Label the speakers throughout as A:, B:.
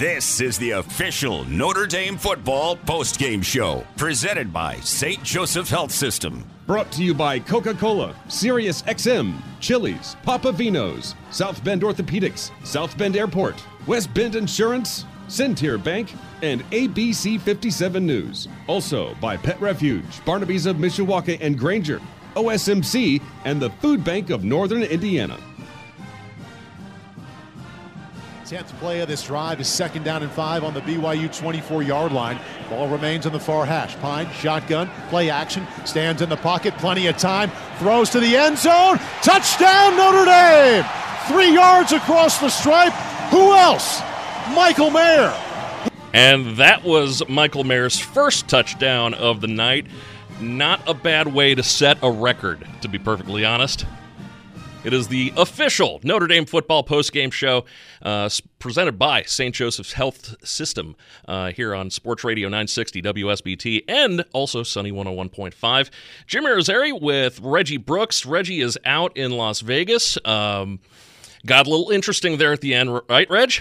A: This is the official Notre Dame football postgame show, presented by St. Joseph Health System.
B: Brought to you by Coca Cola, Sirius XM, Chili's, Papa Vino's, South Bend Orthopedics, South Bend Airport, West Bend Insurance, Centier Bank, and ABC 57 News. Also by Pet Refuge, Barnaby's of Mishawaka and Granger, OSMC, and the Food Bank of Northern Indiana.
C: 10th play of this drive is second down and five on the BYU 24 yard line. Ball remains on the far hash. Pyne, shotgun, play action, stands in the pocket, plenty of time, throws to the end zone. Touchdown, Notre Dame! Three yards across the stripe. Who else? Michael Mayer.
D: And that was Michael Mayer's first touchdown of the night. Not a bad way to set a record, to be perfectly honest. It is the official Notre Dame football postgame show uh, presented by St. Joseph's Health System uh, here on Sports Radio 960 WSBT and also Sunny 101.5. Jim Irizarry with Reggie Brooks. Reggie is out in Las Vegas. Um, got a little interesting there at the end, right, Reg?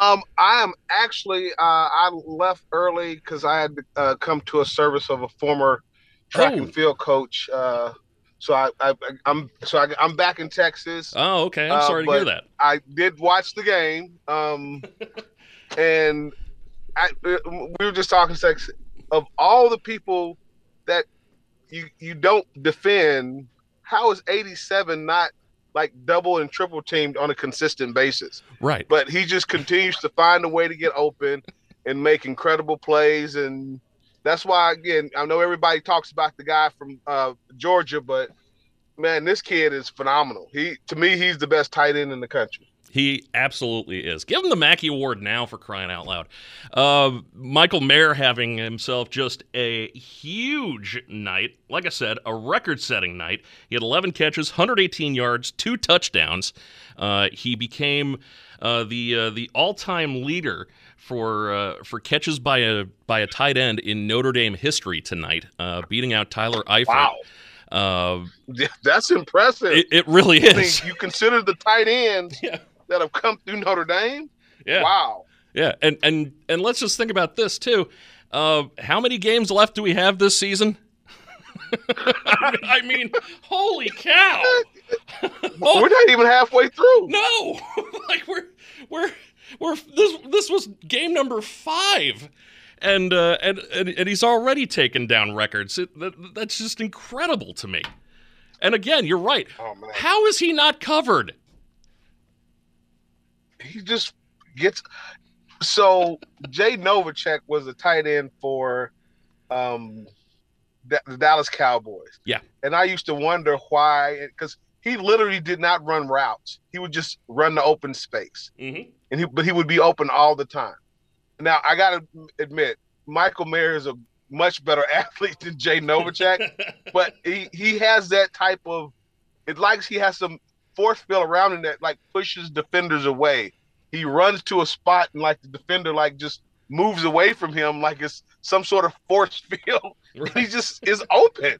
E: Um, I am actually uh, I left early because I had to uh, come to a service of a former track
D: Oh.
E: and field coach. So I, I I'm so I, I'm back in Texas.
D: Oh, okay. I'm
E: Uh,
D: sorry to hear that.
E: I did watch the game, um, and I, we were just talking sex of all the people that you you don't defend. How is 87 not like double and triple teamed on a consistent basis?
D: Right.
E: But he just continues to find a way to get open and make incredible plays, and that's why again I know everybody talks about the guy from uh, Georgia, but man, this kid is phenomenal. He to me he's the best tight end in the country.
D: He absolutely is. Give him the Mackey Award now for crying out loud. Uh, Michael Mayer having himself just a huge night. Like I said, a record setting night. He had 11 catches, 118 yards, two touchdowns. Uh, he became uh, the uh, the all time leader for uh, for catches by a by a tight end in Notre Dame history tonight, uh, beating out Tyler Eifert.
E: Wow,
D: Uh,
E: that's impressive.
D: it, it really
E: I mean,
D: is.
E: you consider the tight ends
D: Yeah.
E: that have come through Notre Dame.
D: Yeah.
E: Wow.
D: Yeah, and and and let's just think about this too. Uh, how many games left do we have this season? I mean, holy cow!
E: We're not even halfway through.
D: No, like we're we're we're this this was game number five, and uh, and, and and he's already taken down records. It, that, that's just incredible to me. And again, you're right.
E: Oh man.
D: How is he not covered?
E: he just gets so Jay Novacek was a tight end for um the the Dallas Cowboys.
D: Yeah.
E: And I used to wonder why because he literally did not run routes. He would just run the open space.
D: Mm-hmm.
E: And he but he would be open all the time. Now I gotta admit, Michael Mayer is a much better athlete than Jay Novacek, but he, he has that type of it likes he has some force field around him that like pushes defenders away. He runs to a spot and like the defender like just moves away from him like it's some sort of force field. he just is open.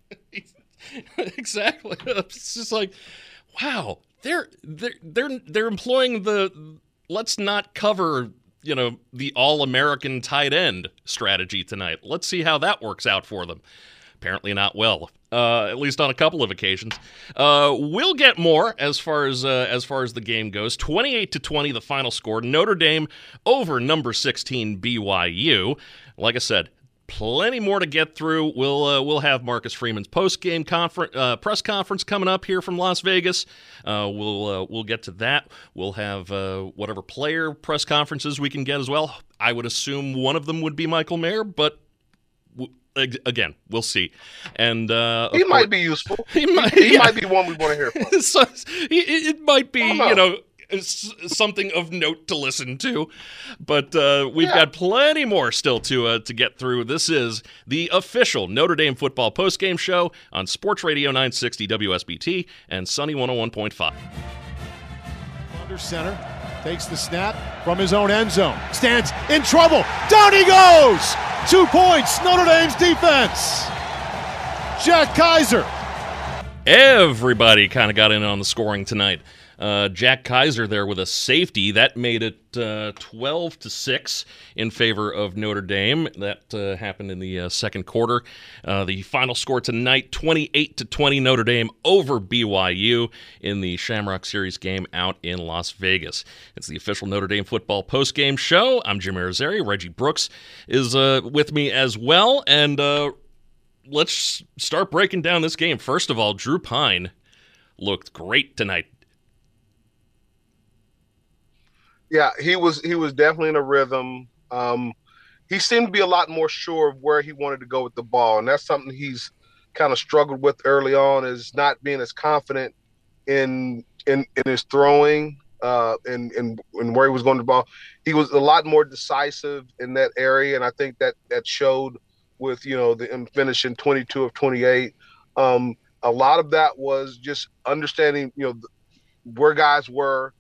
D: exactly. It's just like, wow, they're they're they're they're employing the let's not cover you know the all American tight end strategy tonight. Let's see how that works out for them. Apparently not well, uh, at least on a couple of occasions. Uh, we'll get more as far as uh, as far as the game goes. Twenty-eight to twenty, the final score. Notre Dame over number sixteen BYU. Like I said, plenty more to get through. We'll uh, we'll have Marcus Freeman's post game conference uh, press conference coming up here from Las Vegas. Uh, we'll uh, we'll get to that. We'll have uh, whatever player press conferences we can get as well. I would assume one of them would be Michael Mayer, but. w- Again, we'll see, and uh,
E: He might
D: course-
E: be useful.
D: He might,
E: He
D: yeah.
E: might be one we want to hear from.
D: so, it, it might be,
E: I don't know.
D: you know, something of note to listen to. But uh, we've
E: Yeah.
D: got plenty more still to uh, to get through. This is the official Notre Dame football postgame show on Sports Radio 960 WSBT and Sunny 101.5.
C: Under center, takes the snap from his own end zone. Stands in trouble. Down he goes. Two points. Notre Dame's defense. Jack Kaiser.
D: Everybody kind of got in on the scoring tonight. Uh, Jack Kaiser there with a safety that made it uh, 12 to six in favor of Notre Dame. That uh, happened in the uh, second quarter. Uh, the final score tonight: 28 to 20, Notre Dame over BYU in the Shamrock Series game out in Las Vegas. It's the official Notre Dame football postgame show. I'm Jim Irizarry. Reggie Brooks is uh, with me as well, and let's start breaking down this game. First of all, Drew Pyne looked great tonight.
E: Yeah, he was he was definitely in a rhythm. Um, he seemed to be a lot more sure of where he wanted to go with the ball, and that's something he's kind of struggled with early on is not being as confident in in in his throwing uh and and, and where he was going to ball. He was a lot more decisive in that area, and I think that that showed with you know the him finishing 22 of 28. Um, a lot of that was just understanding you know where guys were,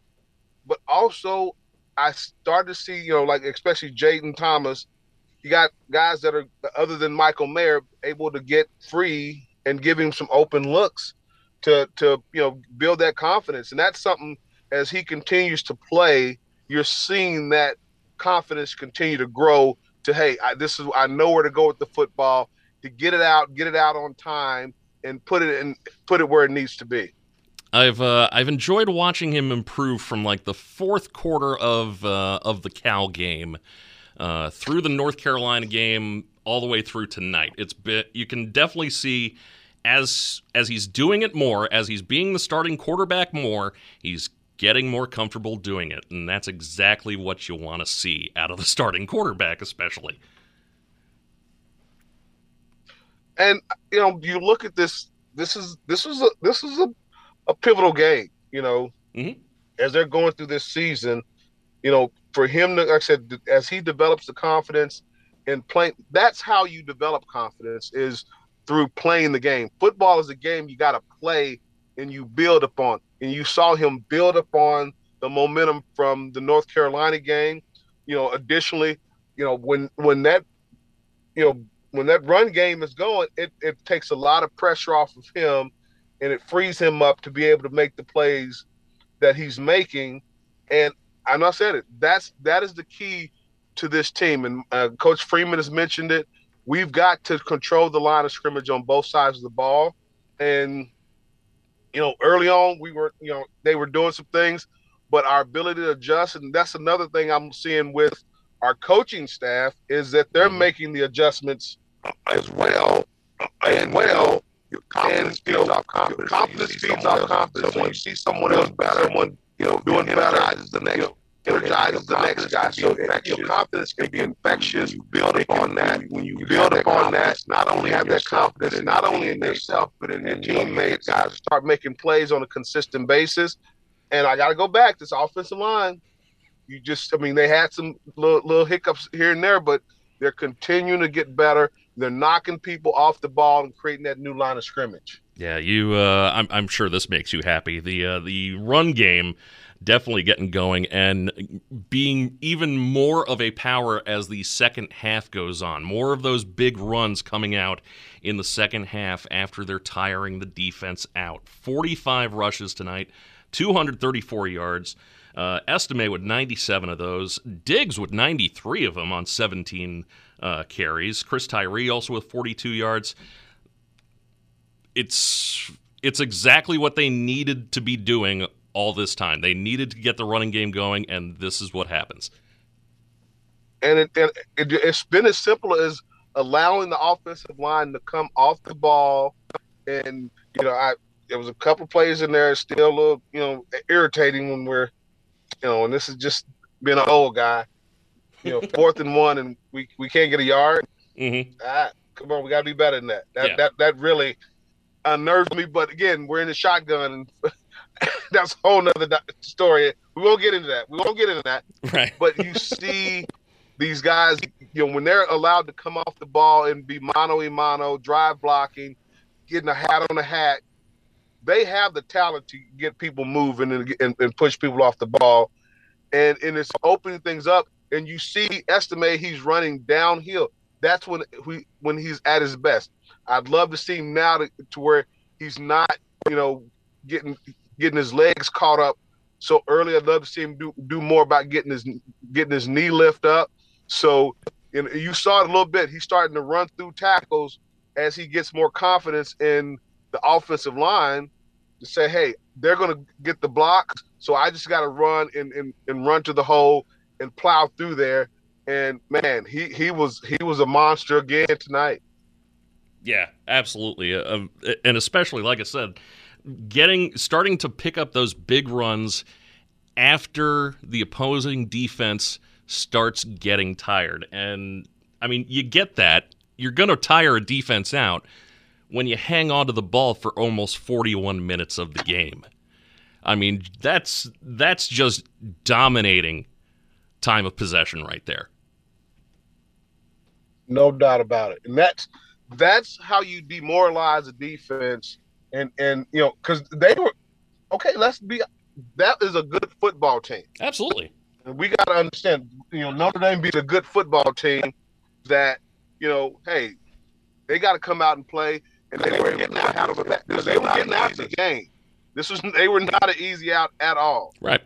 E: but also I started to see you know like especially Jayden Thomas. You got guys that are other than Michael Mayer able to get free and give him some open looks to to you know build that confidence, and that's something as he continues to play, you're seeing that confidence continue to grow. To hey, I, this is I know where to go with the football to get it out, get it out on time, and put it in put it where it needs to be.
D: I've uh, I've enjoyed watching him improve from like the fourth quarter of uh, of the Cal game uh, through the North Carolina game all the way through tonight. It's bit you can definitely see as as he's doing it more, as he's being the starting quarterback more, he's getting more comfortable doing it, and that's exactly what you want to see out of the starting quarterback, especially.
E: and you know you look at this this is this is a this is a, a pivotal game you know
D: Mhm.
E: as they're going through this season you know for him to like i said as he develops the confidence and playing that's how you develop confidence is through playing the game football is a game you got to play and you build upon and you saw him build upon the momentum from the north carolina game you know additionally you know when when that you know when that run game is going, it, it takes a lot of pressure off of him and it frees him up to be able to make the plays that he's making. And I know I said it. That's that is the key to this team. And uh, Coach Freeman has mentioned it. We've got to control the line of scrimmage on both sides of the ball. And you know, early on we were, you know, they were doing some things, but our ability to adjust, and that's another thing I'm seeing with our coaching staff is that they're making the adjustments as well. And well, your confidence builds off confidence. Your confidence builds off confidence. When you see someone else better, someone you know doing better, the next, energizes the next guy. So your confidence can be infectious. You build upon that. When you build upon that, not only have that confidence, and not only in yourself, but in your teammates. Guys start making plays on a consistent basis. And I got to go back. This offensive line you just I mean they had some little, little hiccups here and there, but they're continuing to get better. They're knocking people off the ball and creating that new line of scrimmage.
D: Yeah, you. Uh, I'm, I'm sure this makes you happy. The uh, the run game definitely getting going and being even more of a power as the second half goes on. More of those big runs coming out in the second half after they're tiring the defense out. 45 rushes tonight, 234 yards. Uh, Estimé with 97 of those. Diggs with 93 of them on 17 uh, carries. Chris Tyree also with 42 yards. It's it's exactly what they needed to be doing all this time. They needed to get the running game going, and this is what happens.
E: And it, it, it, it's been as simple as allowing the offensive line to come off the ball. And, you know, I there was a couple plays in there still a little, you know, irritating when we're, you know, and this is just being an old guy, you know, fourth and one and we, we can't get a yard.
D: Mm-hmm.
E: Ah, come on, we gotta be better than that. That
D: Yeah.
E: that that really unnerves me. But again, we're in the shotgun, and that's a whole nother story. We won't get into that. We won't get into that.
D: Right.
E: But you see these guys, you know, when they're allowed to come off the ball and be mano a mano, drive blocking, getting a hat on a hat, they have the talent to get people moving and, and, and push people off the ball. And, and it's opening things up. And you see, Estimé he's running downhill. That's when we when he's at his best. I'd love to see him now to, to where he's not, you know, getting getting his legs caught up so early. I'd love to see him do do more about getting his getting his knee lift up. So you, you saw it a little bit. He's starting to run through tackles as he gets more confidence in the offensive line to say, hey, they're to get the blocks. So I just got to run and, and, and run to the hole and plow through there. And man, he, he was he was a monster again tonight.
D: Yeah, absolutely, uh, and especially like I said, getting starting to pick up those big runs after the opposing defense starts getting tired. And I mean, you get that. You're going to tire a defense out when you hang on to the ball for almost 41 minutes of the game. I mean, that's that's just dominating time of possession right there.
E: No doubt about it. And that's that's how you demoralize a defense and and you know cuz they were okay, let's be that is a good football team.
D: Absolutely.
E: And we got to understand, you know, Notre Dame being a good football team that, you know, hey, they got to come out and play and they were getting out of because they were getting out of the game. This was they were not an easy out at all.
D: Right.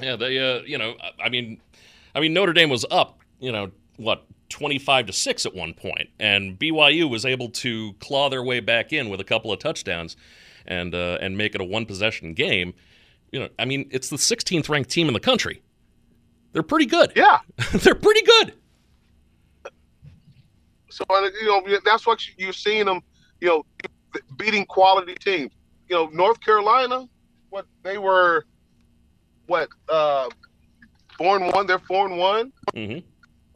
D: Yeah, they uh, you know, I mean, I mean Notre Dame was up, you know, what 25 to 6 at one point and BYU was able to claw their way back in with a couple of touchdowns and uh, and make it a one possession game. You know, I mean, it's the 16th ranked team in the country. They're pretty good.
E: Yeah,
D: they're pretty good.
E: So you know that's what you're seeing them, you know, beating quality teams. You know, North Carolina, what they were, what uh, four and one. They're four and one.
D: Mm-hmm.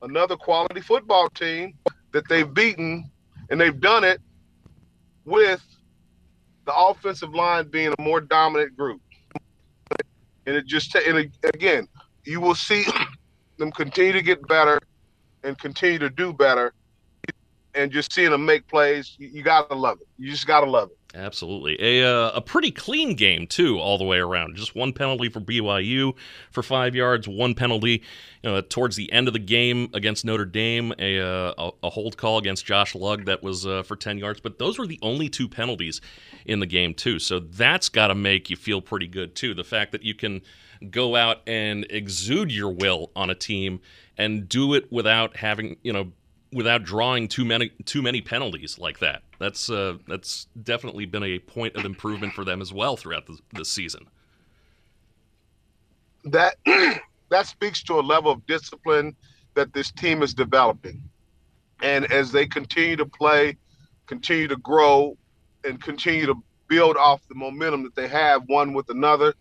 E: Another quality football team that they've beaten, and they've done it with the offensive line being a more dominant group. And it just and again, you will see them continue to get better and continue to do better and just seeing them make plays, you, you gotta love it. You just gotta love it.
D: Absolutely, a uh, a pretty clean game too, all the way around. Just one penalty for BYU for five yards, one penalty know, towards the end of the game against Notre Dame, a uh, a, hold call against Josh Lugg that was uh, for ten yards. But those were the only two penalties in the game too. So that's got to make you feel pretty good too. The fact that you can go out and exude your will on a team and do it without having you know without drawing too many too many penalties like that. That's uh, that's definitely been a point of improvement for them as well throughout the, the season.
E: That that speaks to a level of discipline that this team is developing, and as they continue to play, continue to grow, and continue to build off the momentum that they have one with another,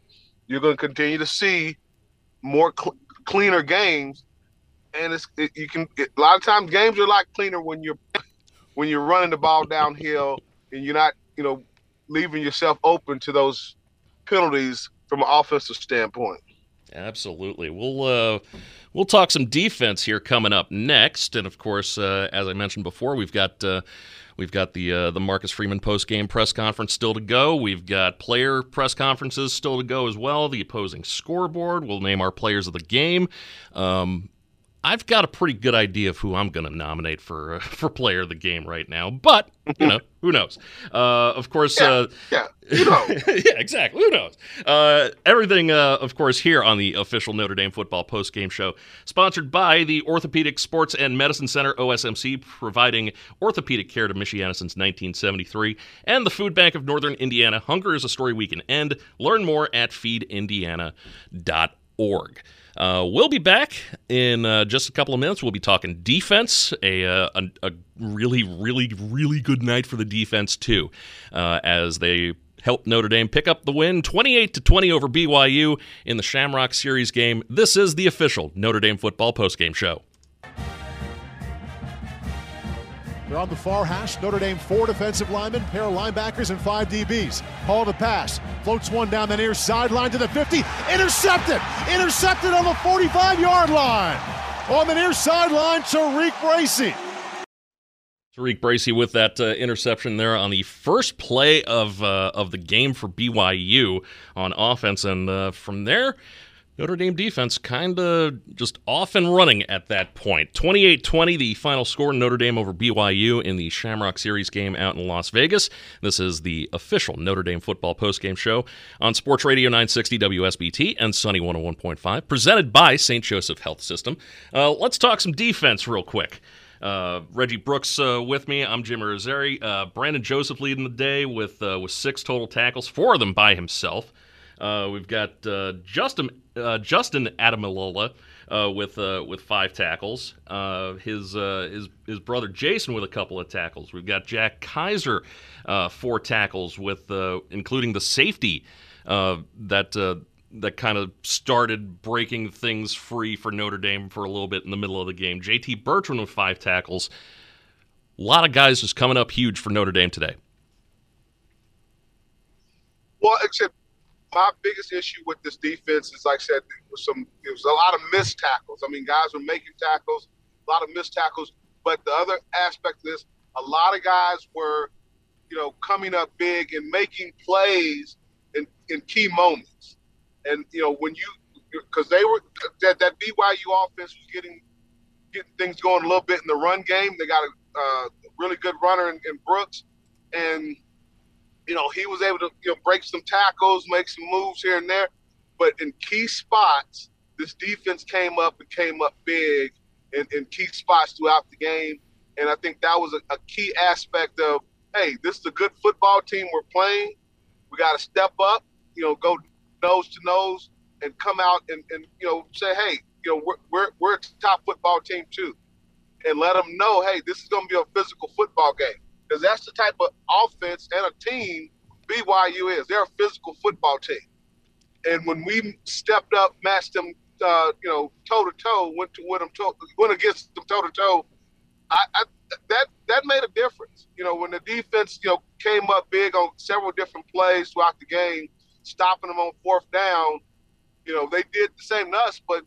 E: you're going to continue to see more cl- cleaner games and it's it, you can it, a lot of times games are a lot cleaner when you're when you're running the ball downhill and you're not you know leaving yourself open to those penalties from an offensive standpoint.
D: Absolutely. We'll uh, we'll talk some defense here coming up next, and of course, uh, as I mentioned before, we've got. Uh, We've got the uh, the Marcus Freeman post game press conference still to go. We've got player press conferences still to go as well. The opposing scoreboard. We'll name our players of the game. Um, I've got a pretty good idea of who I'm going to nominate for uh, for player of the game right now, but you know who knows. Uh, of course,
E: yeah,
D: uh,
E: yeah, who knows?
D: yeah, exactly. Who knows? Uh, everything, uh, of course, here on the official Notre Dame football post game show, sponsored by the Orthopedic Sports and Medicine Center (OSMC), providing orthopedic care to Michiana since 1973, and the Food Bank of Northern Indiana. Hunger is a story we can end. Learn more at feedindiana.org. Uh, we'll be back in uh, just a couple of minutes. We'll be talking defense, a, uh, a, a, really, really, really good night for the defense, too, uh, as they help Notre Dame pick up the win 28 to 20 over BYU in the Shamrock Series game. This is the official Notre Dame football postgame show.
C: They're on the far hash. Notre Dame four defensive linemen, pair of linebackers, and five DBs. Hall to pass. Floats one down the near sideline to the 50. Intercepted! Intercepted on the 45 yard line. On the near sideline, Tariq Bracy.
D: Tariq Bracy with that uh, interception there on the first play of uh, of the game for BYU on offense, and uh, from there, Notre Dame defense kind of just off and running at that point. 28-20, the final score: Notre Dame over BYU in the Shamrock Series game out in Las Vegas. This is the official Notre Dame football postgame show on Sports Radio 960 WSBT and Sunny 101.5, presented by St. Joseph Health System. Uh, let's talk some defense real quick. Uh, Reggie Brooks uh, with me. I'm Jim Irizarry. Uh, Brandon Joseph leading the day with uh, with six total tackles, four of them by himself. Uh, we've got uh, Justin uh, Justin Ademilola uh, with uh, with five tackles. his his his brother Jason with a couple of tackles. We've got Jack Kaiser four tackles with including the safety that that kind of started breaking things free for Notre Dame for a little bit in the middle of the game. JD Bertrand with five tackles. A lot of guys just coming up huge for Notre Dame today.
E: Well, except my biggest issue with this defense is, like I said, it was some it was a lot of missed tackles. I mean, guys were making tackles, a lot of missed tackles. But the other aspect of this, a lot of guys were, you know, coming up big and making plays in, in key moments. And you know when you because they were that that BYU offense was getting getting things going a little bit in the run game. They got a uh, really good runner in, in, Brooks, and you know he was able to you know break some tackles, make some moves here and there. But in key spots, this defense came up and came up big in, in key spots throughout the game. And I think that was a, a key aspect of hey, this is a good football team we're playing. We got to step up, you know, go nose to nose and come out and, and you know say, hey, you know we're we're, we're a top football team too, and let them know, hey, this is going to be a physical football game because that's the type of offense and a team BYU is. They're a physical football team, and when we stepped up, matched them, uh, you know, toe to toe, went to with them, toe, went against them toe to toe. I, I, that that made a difference. You know, when the defense you know came up big on several different plays throughout the game, stopping them on fourth down. You know, they did the same to us, but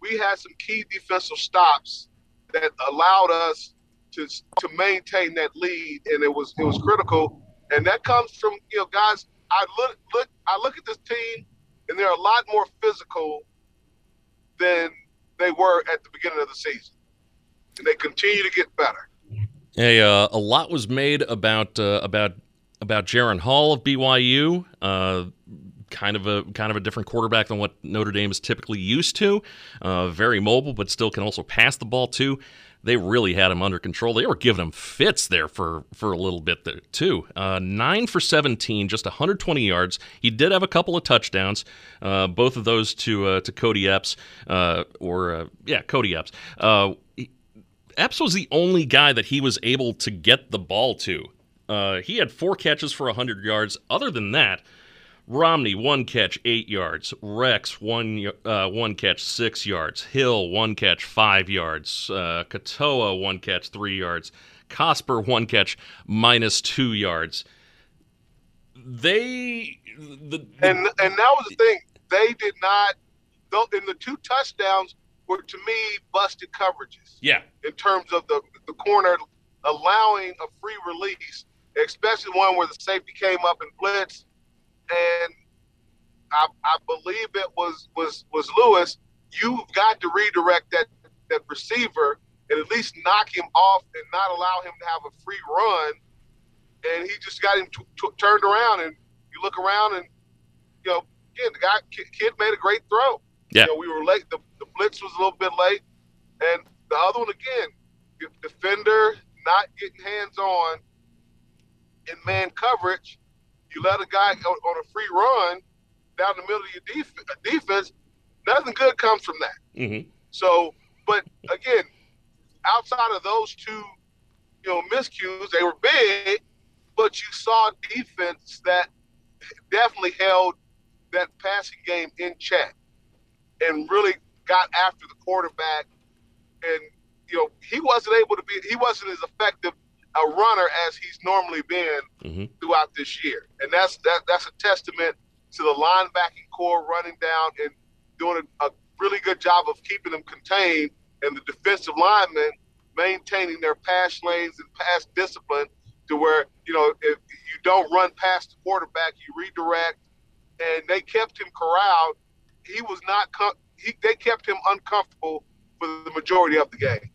E: we had some key defensive stops that allowed us to to maintain that lead, and it was it was critical. And that comes from you know guys. I look look I look at this team, and they're a lot more physical than they were at the beginning of the season, and they continue to get better.
D: Hey, uh, a lot was made about uh, about about Jaren Hall of BYU. Uh, kind of a kind of a different quarterback than what Notre Dame is typically used to. Uh, very mobile, but still can also pass the ball too. They really had him under control. They were giving him fits there for for a little bit there too. Uh, nine for 17, just 120 yards. He did have a couple of touchdowns, uh, both of those to uh, to Kody Epps uh, or uh, yeah Kody Epps. Epps was the only guy that he was able to get the ball to. Uh, he had four catches for 100 yards. Other than that, Romney, one catch, eight yards. Rex, one, uh, one catch, six yards. Hill, one catch, five yards. Uh, Katoa, one catch, three yards. Cosper, one catch, minus two yards. They. The,
E: and, and that was the thing. They did not. In the two touchdowns were, to me, busted coverages.
D: Yeah.
E: In terms of the, the corner allowing a free release especially one where the safety came up and blitzed, and I, I believe it was was was Lewis. You've got to redirect that that receiver and at least knock him off and not allow him to have a free run. And he just got him t- t- turned around, and you look around, and you know, again, the guy kid made a great throw.
D: Yeah,
E: you know, we were late. The, the blitz was a little bit late, and the other one again, defender not getting hands on in man coverage, you let a guy go on a free run down the middle of your def- defense, nothing good comes from that.
D: Mm-hmm.
E: So, but again, outside of those two, you know, miscues, they were big, but you saw defense that definitely held that passing game in check and really got after the quarterback. And you know, he wasn't able to be, he wasn't as effective a runner as he's normally been
D: mm-hmm.
E: throughout this year, and that's that that's a testament to the linebacking core running down and doing a, a really good job of keeping them contained, and the defensive linemen maintaining their pass lanes and pass discipline to where you know if you don't run past the quarterback, you redirect, and they kept him corralled. He was not. Com- he, they kept him uncomfortable for the majority of the game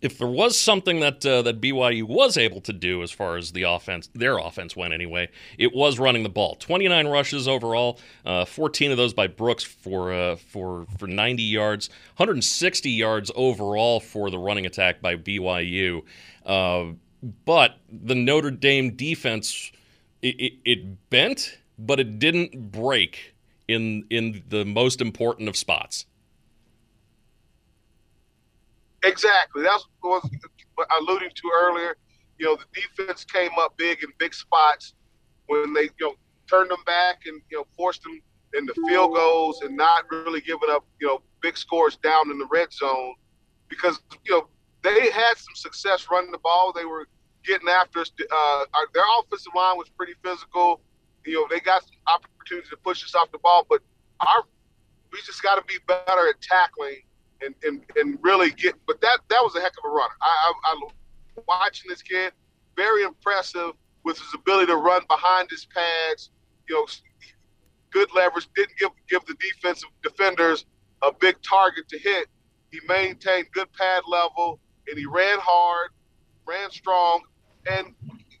D: if there was something that uh, that BYU was able to do as far as the offense, their offense went anyway, it was running the ball. 29 rushes overall, uh, 14 of those by Brooks for uh, for for 90 yards, 160 yards overall for the running attack by BYU. Uh, but the Notre Dame defense, it, it, it bent, but it didn't break in in the most important of spots.
E: Exactly. That's what I was alluding to earlier. You know, the defense came up big in big spots when they, you know, turned them back and, you know, forced them into field goals and not really giving up, you know, big scores down in the red zone because, you know, they had some success running the ball. They were getting after us. Uh, their offensive line was pretty physical. You know, they got some opportunities to push us off the ball, but our we just got to be better at tackling and, and, and really get. But that that was a heck of a runner. I, I, I watching this kid, very impressive with his ability to run behind his pads. You know, good leverage. Didn't give give the defensive defenders a big target to hit. He maintained good pad level and he ran hard, ran strong, and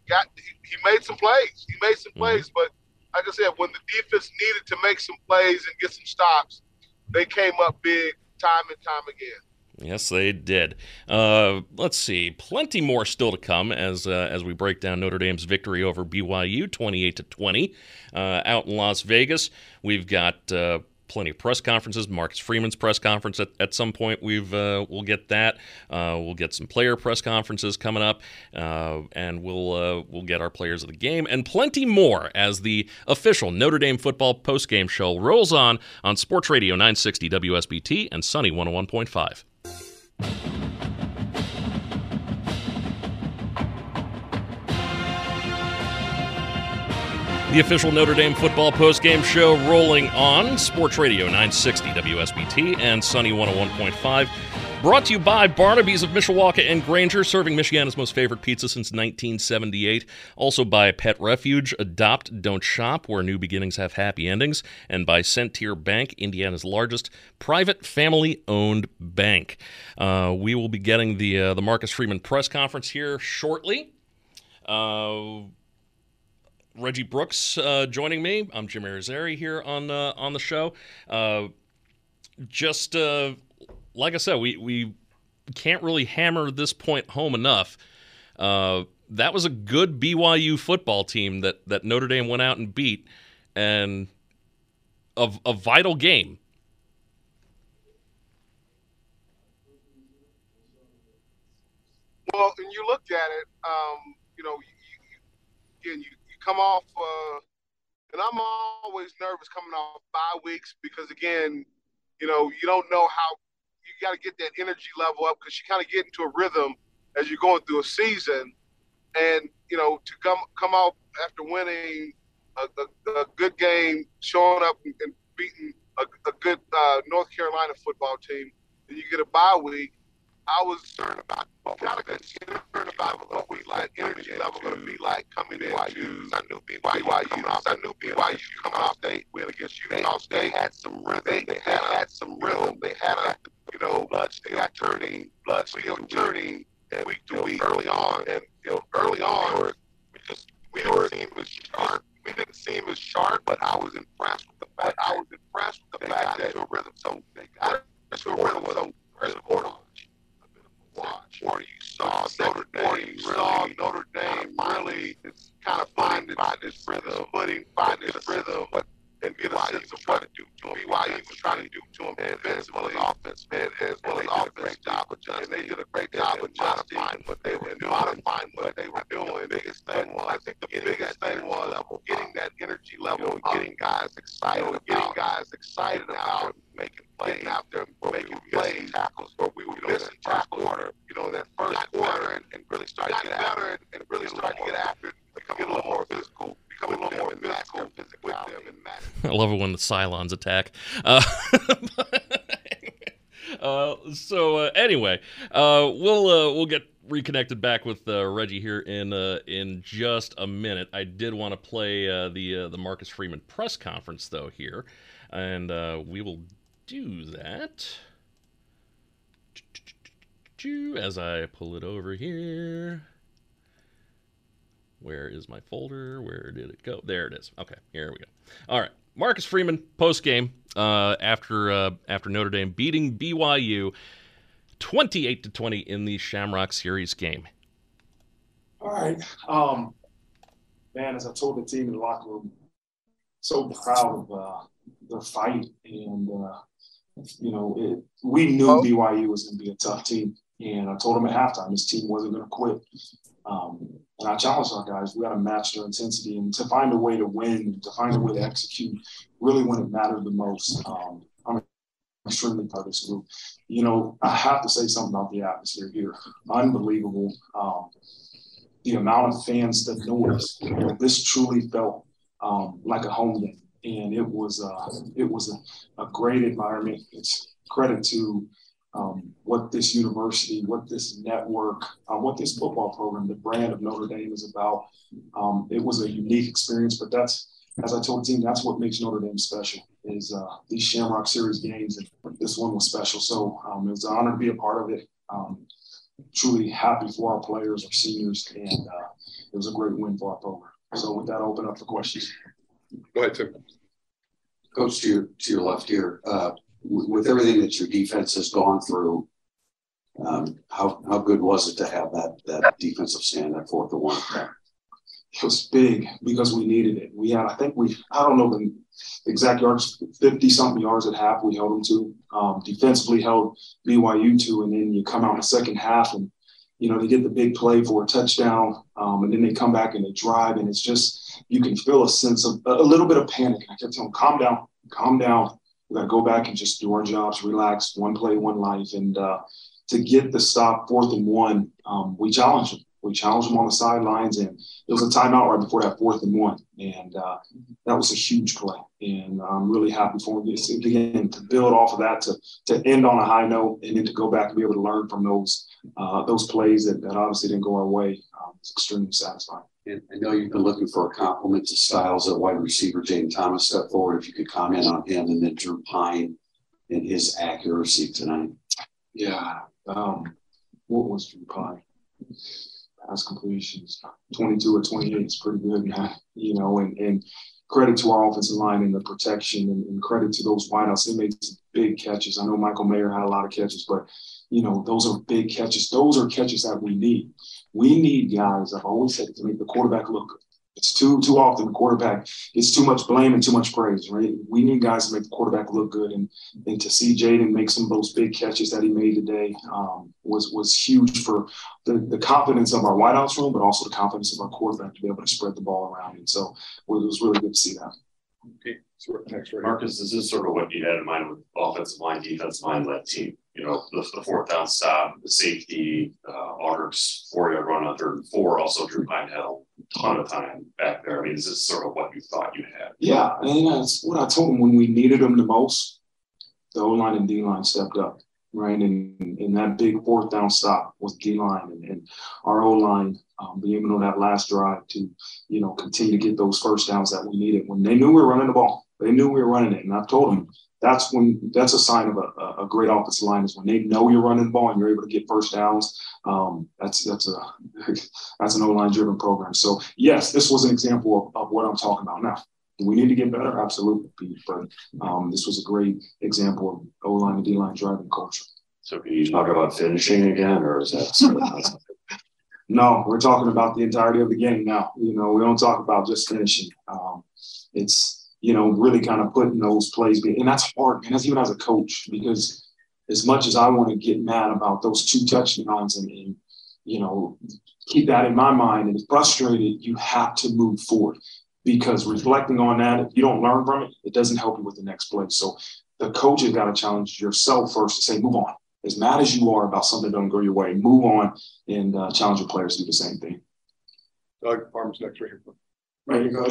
E: got he made some plays. He made some mm-hmm. plays, but like I said, when the defense needed to make some plays and get some stops, they came up big time and time again.
D: Yes, they did. Uh, let's see, plenty more still to come as uh, as we break down Notre Dame's victory over BYU, twenty-eight to twenty, uh, out in Las Vegas. We've got uh, plenty of press conferences. Marcus Freeman's press conference at, at some point. We've uh, we'll get that. Uh, we'll get some player press conferences coming up, uh, and we'll uh, we'll get our players of the game and plenty more as the official Notre Dame football postgame show rolls on on Sports Radio 960 WSBT and Sunny 101.5. The official Notre Dame football postgame show rolling on Sports Radio 960 WSBT and Sunny 101.5. Brought to you by Barnaby's of Mishawaka and Granger, serving Michiana's most favorite pizza since 1978. Also by Pet Refuge, Adopt, Don't Shop, where new beginnings have happy endings. And by Centier Bank, Indiana's largest private family owned bank. Uh, we will be getting the, uh, the Marcus Freeman press conference here shortly. Uh, Reggie Brooks uh, joining me. I'm Jim Irizarry here on uh, on the show. Uh, just uh, like I said, we we can't really hammer this point home enough. Uh, that was a good BYU football team that that Notre Dame went out and beat, and a, a vital game.
E: Well, and you look at it, um, you know, you, you, again, you come off, uh, and I'm always nervous coming off bye weeks because again, you know, you don't know how you got to get that energy level up because you kind of get into a rhythm as you're going through a season, and you know, to come come out after winning a, a, a good game, showing up and, and beating a, a good uh, North Carolina football team, and you get a bye week I was concerned about what of concerned about what we like energy level going to be like coming in. BYU, I knew BYU, BYU, I knew BYU coming off state win against Utah State. Had some rhythm. They, they had had some rhythm. They had a you know blood. They got turning blood still turning and week to week early on and you know early on we just we were seem was sharp. We didn't seem as sharp, but I was impressed with the fact I was impressed with the fact that a rhythm. So they got a rhythm. So where's the board on? Watch where you saw Notre Dame, where you saw Notre Dame it's kind of find, find this rhythm, footing, find this rhythm. But
F: and sense of what to do to him, he was trying to do to him, and as well as offense, man, as well as great job adjusting. And they did a great job of modifying what they were doing, modifying what they were doing. The biggest thing. Was, I think, the biggest thing was level, getting that energy level, getting guys excited, getting guys excited about making plays. out there, making plays, tackles, where we were missing tackles, you know, that first quarter, and, and really start to get after it, and really start to get after it, become a little more physical, become a little more physical with them and.
D: I love it when the Cylons attack. Uh, uh, so uh, anyway, uh, we'll uh, we'll get reconnected back with uh, Reggie here in in just a minute. I did want to play the the Marcus Freeman press conference though here, and we will do that as I pull it over here. Where is my folder? Where did it go? There it is. Okay, here we go. All right, Marcus Freeman post game uh, after uh, after Notre Dame beating BYU, twenty eight to twenty in the Shamrock Series game.
G: All right, um, man. As I told the team in the locker room, so proud of uh, the fight, and uh, you know, it, we knew oh. BYU was going to be a tough team, and I told them at halftime this team wasn't going to quit. Um, and I challenged our guys, we got to match their intensity and to find a way to win, to find a way to execute really when it mattered the most. Um, I'm extremely proud of this group. You know, I have to say something about the atmosphere here. Unbelievable. Um, the amount of fans, the noise. You know, this truly felt um, like a home game, and it was uh, it was a, a great environment. It's credit to um, what this university, what this network, uh, what this football program, the brand of Notre Dame is about. Um, it was a unique experience, but that's, as I told the team, that's what makes Notre Dame special is uh, these Shamrock Series games, and this one was special. So um, it was an honor to be a part of it. Um, truly happy for our players, our seniors, and uh, it was a great win for our program. So with that, I'll open up for questions.
H: Go ahead, Tim.
I: Coach, to your, to your left here, uh, with everything that your defense has gone through, um, how how good was it to have that that defensive stand at fourth and one?
G: It was big because we needed it. We had, I think we, I don't know the exact yards, fifty something yards at half. We held them to. Um, defensively held BYU to, and then you come out in the second half and you know they get the big play for a touchdown, um, and then they come back and they drive, and it's just you can feel a sense of a little bit of panic. I kept telling them, calm down, calm down we got to go back and just do our jobs, relax, one play, one life. And uh, to get the stop fourth and one, um, we challenged them. We challenged them on the sidelines, and it was a timeout right before that fourth and one. And uh, that was a huge play. And I'm really happy for them. Again, to build off of that, to, to end on a high note, and then to go back and be able to learn from those uh, those plays that, that obviously didn't go our way. Um, it's extremely satisfying.
I: And I know you've been looking for a compliment to Styles at wide receiver. Jayden Thomas step forward. If you could comment on him and then Drew Pyne and his accuracy tonight.
G: Yeah. Um, what was Drew Pyne? Pass completions, 22 or 28 is pretty good. You know, and, and credit to our offensive line and the protection and, and credit to those wideouts. They made some big catches. I know Michael Mayer had a lot of catches, but you know, those are big catches. Those are catches that we need. We need guys, I've always said, to make the quarterback look good. It's too too often the quarterback gets too much blame and too much praise, right? We need guys to make the quarterback look good, and and to see Jayden make some of those big catches that he made today um, was was huge for the, the confidence of our wideouts room, but also the confidence of our quarterback to be able to spread the ball around. And so it was really good to see that.
H: Okay, so next right
J: Marcus, is this sort of what you had in mind with offensive line, defensive line led team? You know, the, the fourth down stop, the safety, uh, Audric's four yard run on third and four. Also, Drew Pyne had a ton of time back there. I mean, this is sort of what you thought you had?
G: Yeah, and that's what I told him when we needed him the most. The O line and D line stepped up, right? And in that big fourth down stop with D line and, and our O line um, being able to that last drive to, you know, continue to get those first downs that we needed when they knew we were running the ball. They knew we were running it, and I told them that's when that's a sign of a, a great offensive line is when they know you're running the ball and you're able to get first downs. Um, that's that's a that's an O line driven program. So yes, this was an example of, of what I'm talking about. Now, we need to get better? Absolutely, but um, this was a great example of O line and D line driving culture.
J: So can you talk about finishing again, or is that?
G: no, we're talking about the entirety of the game now. You know, we don't talk about just finishing. Um, it's you know, really kind of putting those plays. And that's hard, man. That's even as a coach, because as much as I want to get mad about those two touchdowns and, and you know, keep that in my mind and frustrated, you have to move forward because reflecting on that, if you don't learn from it, it doesn't help you with the next play. So the coach has got to challenge yourself first to say, move on. As mad as you are about something that don't go your way, move on and uh, challenge your players to do the same thing.
H: Doug Farms next right here.
K: Right here,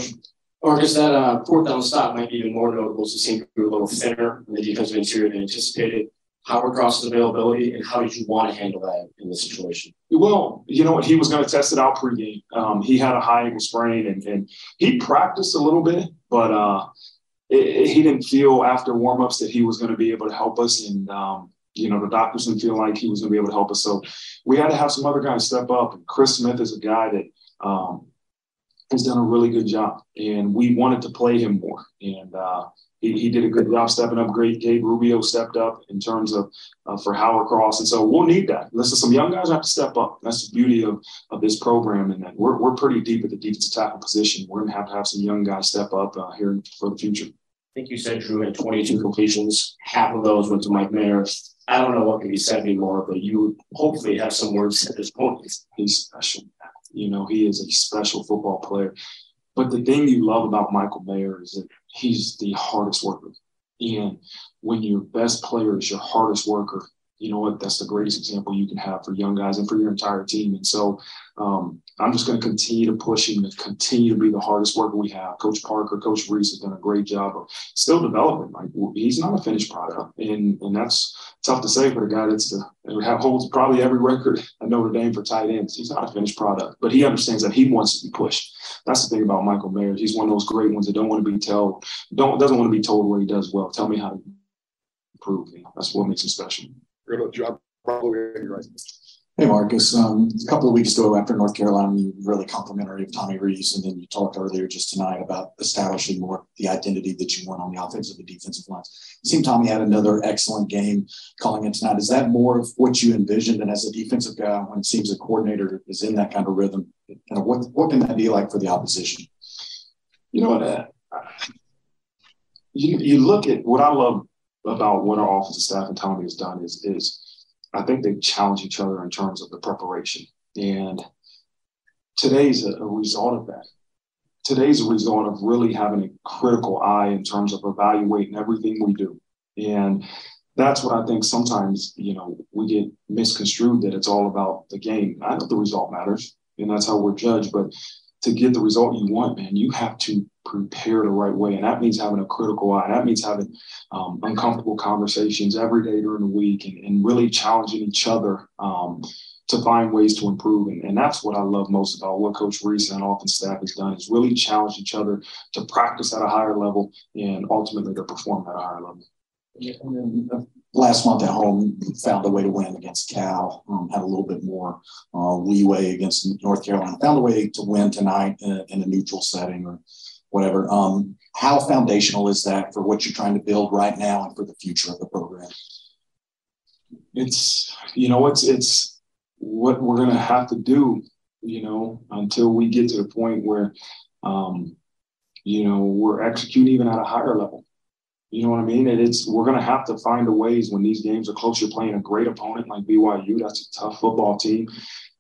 K: coach. Marcus, that uh, fourth down stop might be even more notable. It to be a little thinner in the defensive interior than anticipated. Howard Cross's availability, and how did you want to handle that in this situation?
G: Well, you know what? He was going to test it out pregame. Um, he had a high ankle sprain, and, and he practiced a little bit, but uh, it, it, he didn't feel after warmups that he was going to be able to help us. And um, you know, the doctors didn't feel like he was going to be able to help us. So we had to have some other guys step up. And Chris Smith is a guy that um, has done a really good job, and we wanted to play him more. And uh, he, he did a good job stepping up. Great, Gabe Rubio stepped up in terms of uh, for Howard Cross, and so we'll need that. Listen, some young guys have to step up. That's the beauty of, of this program, and that we're we're pretty deep at the defensive tackle position. We're going to have to have some young guys step up uh, here for the future.
K: I think you said Drew had 22 completions. Half of those went to Mike Mayer. I don't know what can be said anymore, but you hopefully have some words at this point.
G: He's special. You know, he is a special football player. But the thing you love about Michael Mayer is that he's the hardest worker. And when your best player is your hardest worker, you know what? That's the greatest example you can have for young guys and for your entire team. And so um, I'm just going to continue to push him to continue to be the hardest worker we have. Coach Parker, Coach Rees has done a great job of still developing. Like he's not a finished product, and and that's tough to say for a guy that's the holds probably every record at Notre Dame for tight ends. He's not a finished product, but he understands that he wants to be pushed. That's the thing about Michael Mayer. He's one of those great ones that don't want to be told, don't doesn't want to be told what he does well. Tell me how to improve. That's what makes him special.
H: Going to John right.
L: Hey, Marcus. Um, a couple of weeks ago after North Carolina, you really complimentary of Tommy Rees, And then you talked earlier just tonight about establishing more the identity that you want on the offensive and defensive lines. It seemed Tommy had another excellent game calling it tonight. Is that more of what you envisioned? And as a defensive guy, when it seems a coordinator is in that kind of rhythm, kind of what, what can that be like for the opposition?
G: You know what? Uh, you, you look at what I love about what our offensive staff and Tommy has done is, is I think they challenge each other in terms of the preparation. And today's a, a result of that. Today's a result of really having a critical eye in terms of evaluating everything we do. And that's what I think sometimes, you know, we get misconstrued that it's all about the game. I know the result matters, and that's how we're judged. But to get the result you want, man, you have to prepare the right way. And that means having a critical eye. That means having um, uncomfortable conversations every day during the week and, and really challenging each other um, to find ways to improve. And, and, that's what I love most about what Coach Rees and often staff has done is really challenge each other to practice at a higher level and ultimately to perform at a higher level.
L: And then uh, last month at home, found a way to win against Cal, um, had a little bit more uh, leeway against North Carolina, found a way to win tonight in a, in a neutral setting or whatever. Um, how foundational is that for what you're trying to build right now and for the future of the program?
G: It's, you know, it's, it's what we're to have to do, you know, until we get to the point where, um, you know, we're executing even at a higher level. You know what I mean? And it's we're gonna have to find the ways when these games are close. You're playing a great opponent like BYU. That's a tough football team.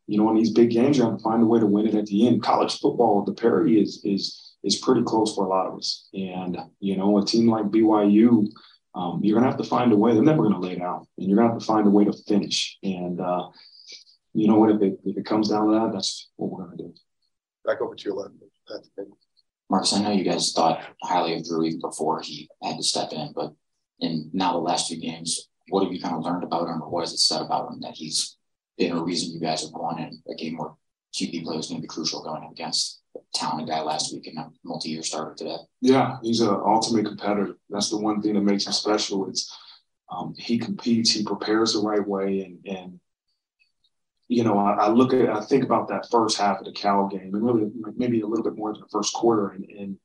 G: You know, in these big games, you have to find a way to win it at the end. College football, the parity is is is pretty close for a lot of us. And you know, a team like BYU, um, you're gonna have to find a way. They're never gonna lay down, and you're gonna have to find a way to finish. And uh, you know what? If it if it comes down to that, that's what we're gonna do.
H: Back over to your left. That's
M: Marcus, I know you guys thought highly of Drew even before he had to step in, but in now the last two games, what have you kind of learned about him, or what has it said about him that he's been a reason you guys have won in a game where QB play was going to be crucial going up against a talented guy last week and a multi-year starter today?
G: Yeah, he's an ultimate competitor. That's the one thing that makes him special. It's um, he competes, he prepares the right way, and and you know, I, I, look at, I think about that first half of the Cal game, and really maybe a little bit more than the first quarter, and, and,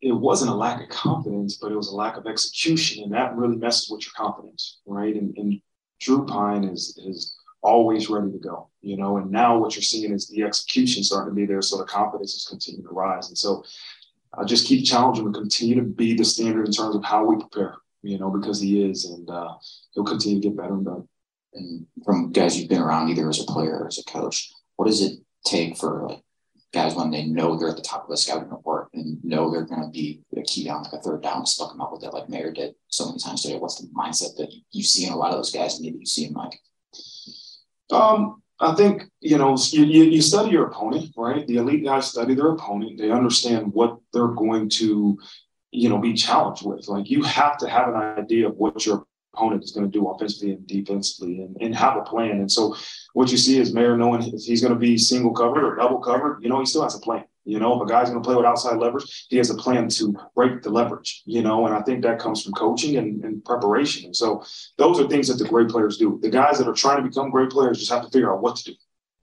G: it wasn't a lack of confidence, but it was a lack of execution, and that really messes with your confidence, right? And, and Drew Pyne is is always ready to go, you know. And now what you're seeing is the execution starting to be there, so the confidence is continuing to rise, and so I just keep challenging and continue to be the standard in terms of how we prepare. You know, because he is, and uh, he'll continue to get better and better.
M: And from guys you've been around, either as a player or as a coach, what does it take for like guys when they know they're at the top of the scouting report and know they're going to be a key down like a third down, stuck them out with it like Mayer did so many times today? What's the mindset that you see in a lot of those guys, and maybe you see in Mike?
G: Um, I think you know you, you, study your opponent, right? The elite guys study their opponent. They understand what they're going to, you know, be challenged with. Like you have to have an idea of what your opponent is going to do offensively and defensively, and, and have a plan. And so, what you see is Mayer knowing he's going to be single covered or double covered. You know, he still has a plan. You know, if a guy's going to play with outside leverage, he has a plan to break the leverage, you know, and I think that comes from coaching and, and, preparation. And so those are things that the great players do. The guys that are trying to become great players just have to figure out what to do.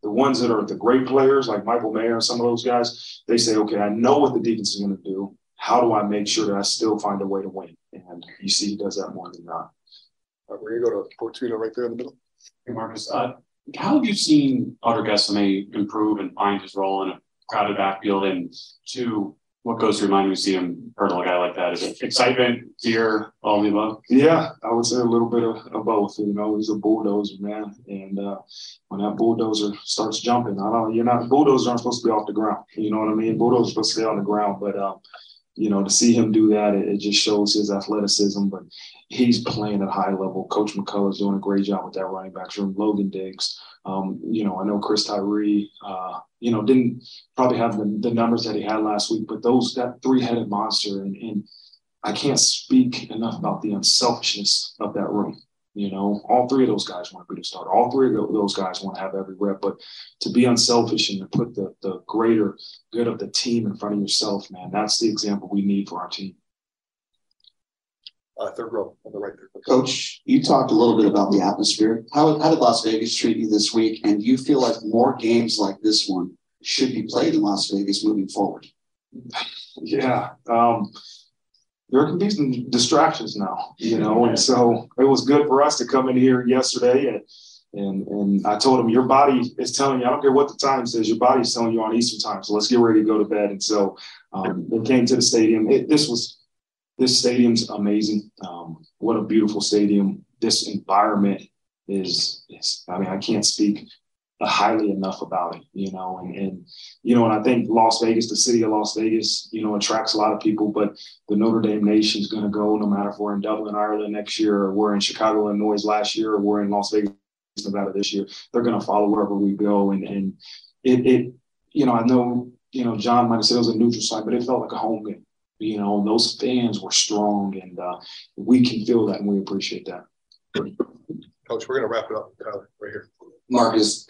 G: The ones that are the great players, like Michael Mayer and some of those guys, they say, okay, I know what the defense is going to do. How do I make sure that I still find a way to win? And you see he does that more than not.
H: All right, we're going to go to Fortuna right there in the middle.
J: Hey, Marcus. Uh, how have you seen Audric Estimé improve and find his role in a crowded backfield, and two, what goes through see him hurdle a guy like that? Is it excitement, fear, all the above?
G: Yeah, I would say a little bit of, of both. You know, he's a bulldozer, man, and uh, when that bulldozer starts jumping, I don't. You're not bulldozers aren't supposed to be off the ground. You know what I mean? Bulldozers supposed to stay on the ground, but. Um, you know, to see him do that, it, it, just shows his athleticism. But he's playing at high level. Coach McCullough's doing a great job with that running backs room. Logan Diggs, um, you know, I know Chris Tyree, uh, you know, didn't probably have the, the numbers that he had last week, but those that three headed monster, and, and I can't speak enough about the unselfishness of that room. You know, all three of those guys want to be the starter. All three of those guys want to have every rep. But to be unselfish and to put the the greater good of the team in front of yourself, man, that's the example we need for our team
H: uh, third row on the right there.
I: Coach, you talked a little bit about the atmosphere. How, how did Las Vegas treat you this week? And do you feel like more games like this one should be played in Las Vegas moving forward?
G: Yeah. Um, there can be some distractions now, you know, and so it was good for us to come in here yesterday and and and I told him your body is telling you, I don't care what the time says, your body's telling you on Eastern time. So let's get ready to go to bed. And so um, it came to the stadium. It, this was this stadium's amazing. Um, what a beautiful stadium. This environment is, is, I mean, I can't speak highly enough about it, you know, and, and, you know, and I think Las Vegas, the city of Las Vegas, you know, attracts a lot of people, but the Notre Dame nation is going to go no matter if we're in Dublin, Ireland next year, or we're in Chicago, Illinois last year, or we're in Las Vegas, Nevada this year. They're going to follow wherever we go. And, and it, it, you know, I know, you know, John might have said it was a neutral site, but it felt like a home game. You know, those fans were strong, and uh, we can feel that, and we appreciate that.
H: Coach, we're going to wrap it up, Tyler, right here.
N: Marcus,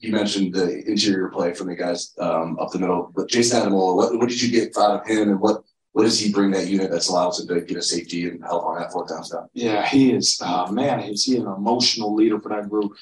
N: you mentioned the interior play from the guys um, up the middle, but Jayson Ademilola, what, what did you get out of him, and what what does he bring that unit that's allows him to get a safety and help on that fourth down stuff?
G: Yeah, he is. Uh, man, is he an emotional leader for that group?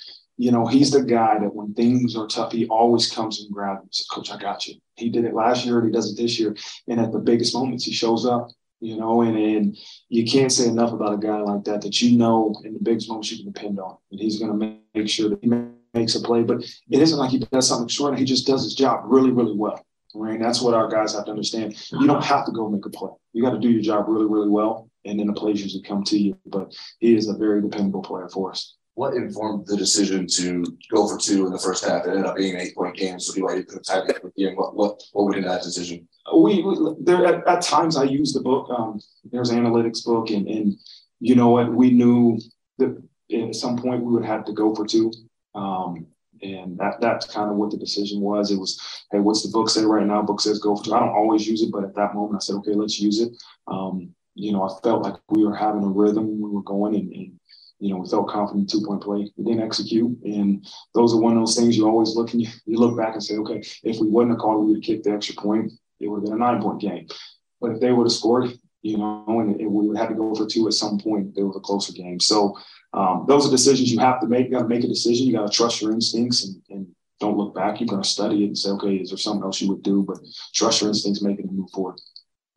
G: You know, he's the guy that when things are tough, he always comes and grabs me. Says, Coach, I got you. He did it last year and he does it this year. And at the biggest moments, he shows up, you know, and, and you can't say enough about a guy like that, that you know in the biggest moments you can depend on. And he's going to make sure that he makes a play. But it isn't like he does something extraordinary. He just does his job really, really well. Right. That's what our guys have to understand. You don't have to go make a play. You got to do your job really, really well. And then the plays usually come to you. But he is a very dependable player for us
N: what informed the decision to go for two in the first half? It ended up being an eight point game, so BYU could have tied it with you. What what what went into that decision?
G: We, we there at, at, times I used the book. Um, there's an analytics book, and and you know what we knew that at some point we would have to go for two. Um, and that that's kind of what the decision was. It was, hey, what's the book say right now? Book says go for two. I don't always use it, but at that moment I said, okay, let's use it. Um, you know, I felt like we were having a rhythm. We were going, and, and you know, we felt confident two point play. We didn't execute. And those are one of those things you always look and you, you look back and say, okay, if we wouldn't have called, we would have kicked the extra point. It would have been a nine point game. But if they would have scored, you know, and we would have had to go for two at some point, it was a closer game. So um, those are decisions you have to make. You got to make a decision. You got to trust your instincts and, and don't look back. You're going to study it and say, okay, is there something else you would do? But trust your instincts, make it and move forward.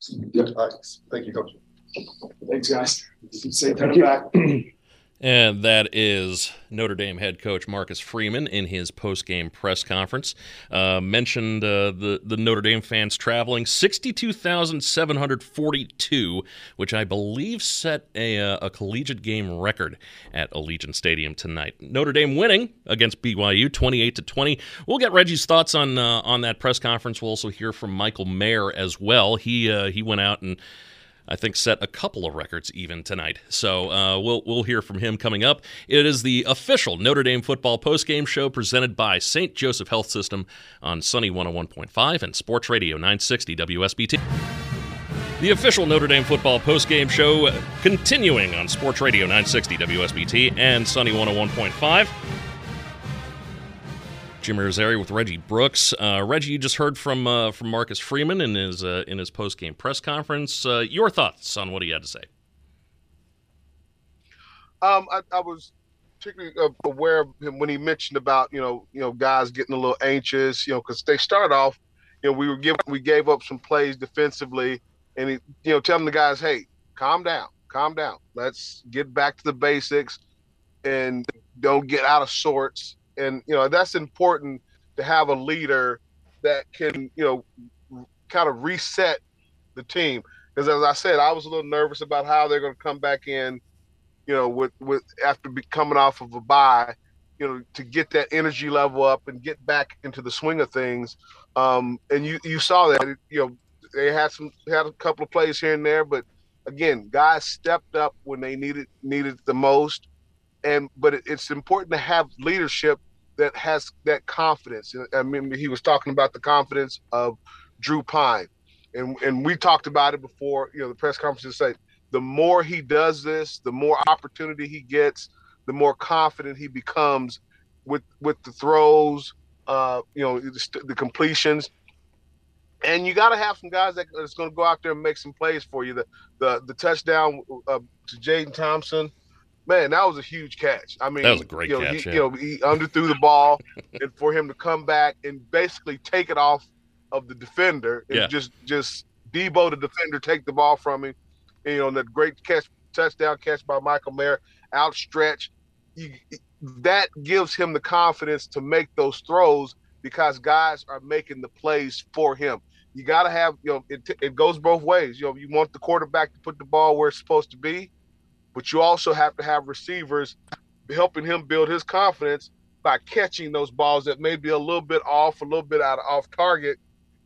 H: Yep. All right. Thank you, Coach.
G: Thanks, guys. Say that back.
D: And that is Notre Dame head coach Marcus Freeman in his post-game press conference. Uh, mentioned uh, the the Notre Dame fans traveling sixty-two thousand seven hundred forty-two, which I believe set a, uh, a collegiate game record at Allegiant Stadium tonight. Notre Dame winning against BYU, twenty-eight to twenty. We'll get Reggie's thoughts on uh, on that press conference. We'll also hear from Michael Mayer as well. He uh, he went out and I think set a couple of records even tonight. So uh, we'll we'll hear from him coming up. It is the official Notre Dame football postgame show presented by St. Joseph Health System on Sunny 101.5 and Sports Radio 960 WSBT. The official Notre Dame football postgame show continuing on Sports Radio 960 WSBT and Sunny 101.5. Jim Irizarry with Reggie Brooks. Uh, Reggie, you just heard from uh, from Marcus Freeman in his uh, in his post game press conference. Uh, your thoughts on what he had to say?
E: Um, I, I, was particularly uh, aware of him when he mentioned about you know you know guys getting a little anxious, you know, because they start off, you know, we were giving we gave up some plays defensively, and he you know telling the guys, hey, calm down, calm down, let's get back to the basics, and don't get out of sorts and you know that's important to have a leader that can you know kind of reset the team because as I said, I was a little nervous about how they're going to come back in, you know, with with after be coming off of a bye, you know, to get that energy level up and get back into the swing of things. Um, and you you saw that, you know, they had some had a couple of plays here and there, but again, guys stepped up when they needed needed the most and but it's important to have leadership that has that confidence. I mean, he was talking about the confidence of Drew Pyne, and and we talked about it before. You know, the press conferences say the more he does this, the more opportunity he gets, the more confident he becomes with with the throws, uh, you know, the, the completions. And you got to have some guys that, that's going to go out there and make some plays for you. The the the touchdown uh, to Jayden Thomas, man, that was a huge catch. I mean,
D: that was a great
E: you know,
D: catch.
E: He,
D: yeah.
E: You know, he underthrew the ball, and for him to come back and basically take it off of the defender, and
D: Yeah.
E: just just Debo the defender take the ball from him. And, you know, that great catch, touchdown catch by Michael Mayer, outstretched. You, that gives him the confidence to make those throws because guys are making the plays for him. You got to have, you know, it, it goes both ways. You know, you want the quarterback to put the ball where it's supposed to be, but you also have to have receivers helping him build his confidence by catching those balls that may be a little bit off, a little bit out of off target.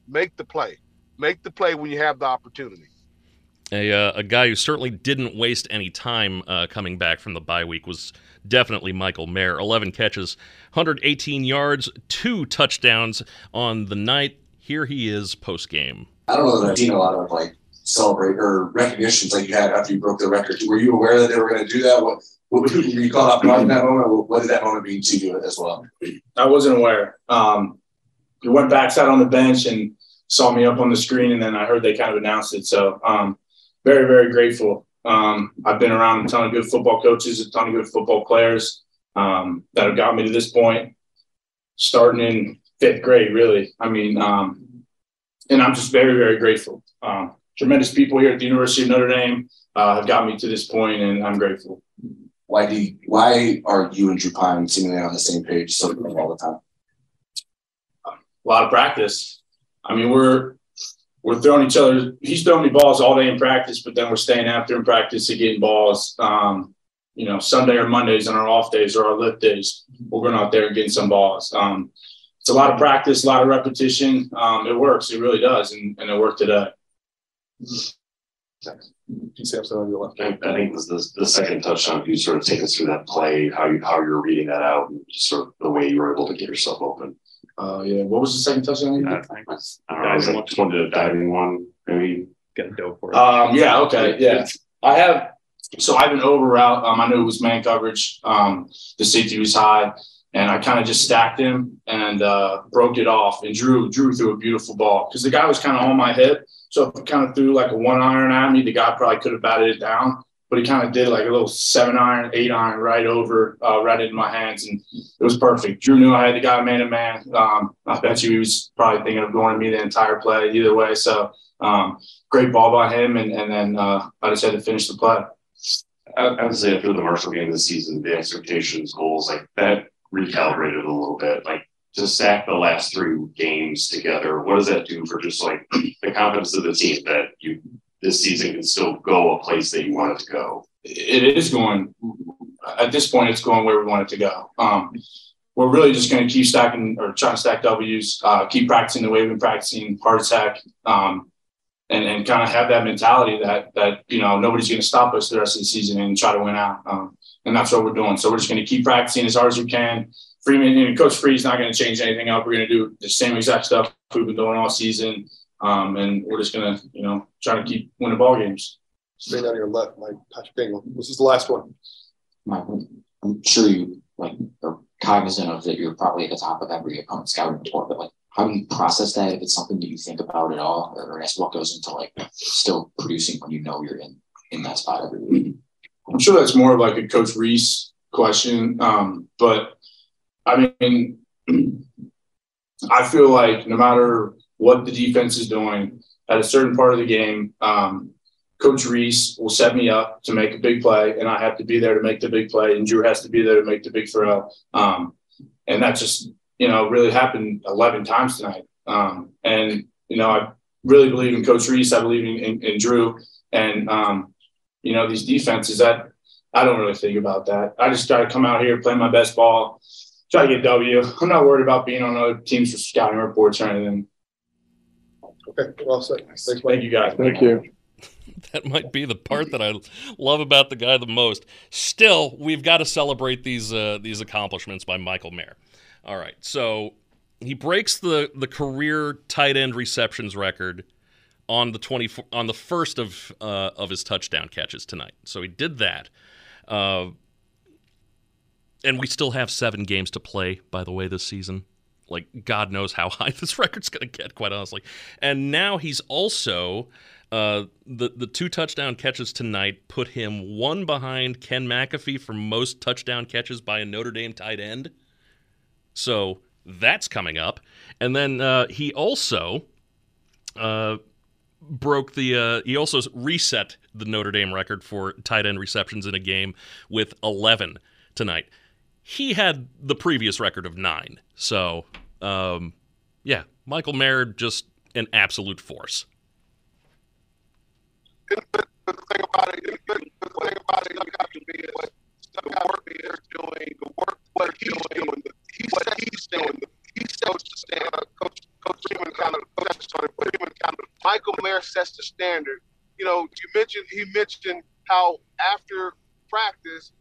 E: Make the play. Make the play when you have the opportunity.
D: A, uh, a guy who certainly didn't waste any time uh, coming back from the bye week was definitely Michael Mayer. 11 catches, 118 yards, two touchdowns on the night. Here he is post game.
N: I don't know that I've seen a lot of like celebrate or recognitions like you had after you broke the record. Were you aware that they were going to do that? What, what were you caught off guard in that moment? What- did that moment mean to you as well?
O: I wasn't aware. Um, he went back, sat on the bench, and saw me up on the screen, and then I heard they kind of announced it. So, um, very, very grateful. Um, I've been around a ton of good football coaches, a ton of good football players um, that have got me to this point, starting in fifth grade, really. I mean, um, and I'm just very, very grateful. Um, tremendous people here at the University of Notre Dame uh, have got me to this point, and I'm grateful.
N: Why do you, why are you and Drew Pyne seemingly on the same page so all the time?
O: a lot of practice. I mean, we're we're throwing each other. He's throwing me balls all day in practice, but then we're staying after in practice and getting balls. Um, you know, Sunday or Mondays on our off days or our lift days, we're going out there and getting some balls. Um, it's a lot of practice, a lot of repetition. Um, it works. It really does, and, and it worked today.
H: Samson on your left.
J: I, I think this, this, the second touchdown, you sort of take us through that play, how you how you're reading that out, and just sort of the way you were able to get yourself open.
O: Uh, yeah. What was the second touchdown?
J: I think was, I don't know, was like just wanted a diving one, maybe.
I: Got a dope for it.
O: Um, yeah, okay, yeah. I have so I have an over route. Um, I knew it was man coverage. Um, the safety was high, and I kind of just stacked him and uh, broke it off. And Drew Drew threw a beautiful ball because the guy was kind of on my hip. So if he kind of threw like a one iron at me, the guy probably could have batted it down. But he kind of did like a little seven iron, eight iron right over, uh, right into my hands, and it was perfect. Drew knew I had the guy man to man. Um, I bet you he was probably thinking of going to me the entire play either way. So um, great ball by him, and, and then uh, I just had to finish the play.
J: I, would say after the Marshall game this season, the expectations, goals, like that recalibrated a little bit. Like to stack the last three games together, what does that do for just like the confidence of the team that you this season can still go a place that you want it to go?
O: It is going at this point. It's going where we want it to go. Um, we're really just going to keep stacking or trying to stack W's, uh, keep practicing the way we've been practicing, hard attack, um, and and kind of have that mentality that that you know nobody's going to stop us the rest of the season and try to win out. Um, and that's what we're doing. So we're just going to keep practicing as hard as we can. Freeman and Coach Free's not going to change anything up. We're going to do the same exact stuff we've been doing all season, um, and we're just going to you know try to keep winning ball games.
H: Stay of your left, Mike Patrick Bingham. This is the last one.
M: Mike, I'm sure you like are cognizant of that you're probably at the top of every opponent scouting report, but like how do you process that if it's something that you think about at all or as what goes into like still producing when you know you're in in that spot every week
O: i'm sure that's more of like a coach rees question um, but i mean i feel like no matter what the defense is doing at a certain part of the game um, coach rees will set me up to make a big play and i have to be there to make the big play and drew has to be there to make the big throw um, and that just you know, really happened 11 times tonight. Um, and, you know, I really believe in Coach Rees. I believe in, in, in Drew. And, um, you know, these defenses, that I don't really think about that. I just try to come out here, play my best ball, try to get W. I'm not worried about being on other teams for scouting reports or anything.
H: Okay, well said. Thanks, Mike.
O: Thank you, guys.
H: Thank you.
D: that might be the part that I love about the guy the most. Still, we've got to celebrate these uh, these accomplishments by Michael Mayer. All right. So he breaks the the career tight end receptions record on the 20 on the first of uh, of his touchdown catches tonight. So he did that. Uh, and we still have seven games to play, by the way, this season. Like God knows how high this record's going to get, quite honestly. And now he's also uh, the the two touchdown catches tonight put him one behind Ken McAfee for most touchdown catches by a Notre Dame tight end. So that's coming up. And then uh, he also uh, broke the, uh, he also reset the Notre Dame record for tight end receptions in a game with 11 tonight. He had the previous record of nine. So, um, yeah, Michael Mayer just an absolute force.
E: The thing about it, the thing about it, you have to be what the work they're doing, the work what he's doing, the what he's doing. He sets the standard. Coach Coach Freeman kind of Coach Freeman kind of Michael Mayer sets the standard. You know, you mentioned he mentioned how after practice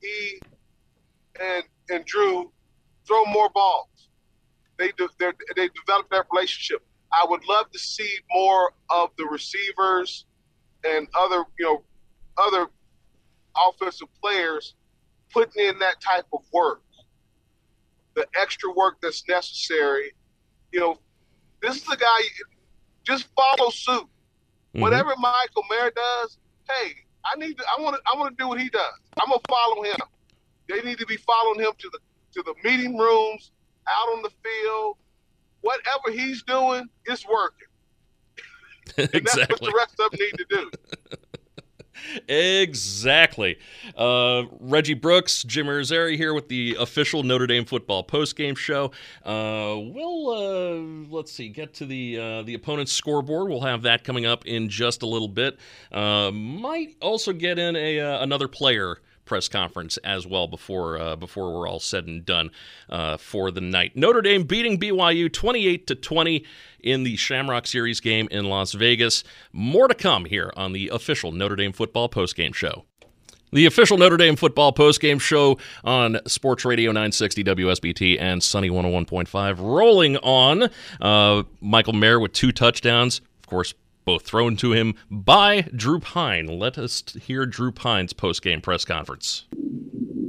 E: he and and Drew throw more balls. They do, they develop that relationship. I would love to see more of the receivers and other you know other offensive players putting in that type of work the extra work that's necessary. You know, this is a guy. Just follow suit. Mm-hmm. Whatever Michael Mayer does, hey, I need to. I want to. I want to do what he does. I'm gonna follow him. They need to be following him to the to the meeting rooms, out on the field. Whatever he's doing, it's working. and
D: exactly.
E: that's what the rest of them need to do.
D: exactly. Uh, Reggie Brooks, Jim Irizarry here with the official Notre Dame football postgame show. Uh, we'll uh, let's see, get to the uh, the opponent's scoreboard. We'll have that coming up in just a little bit. Uh, might also get in a uh, another player press conference as well before uh, before we're all said and done uh, for the night. Notre Dame beating BYU 28 to 20 in the Shamrock Series game in Las Vegas. More to come here on the official Notre Dame football postgame show. The official Notre Dame football postgame show on Sports Radio 960 WSBT and Sunny 101.5 rolling on. Uh, Michael Mayer with two touchdowns. Of course, both thrown to him by Drew Pyne. Let us hear Drew Pyne's post-game press conference.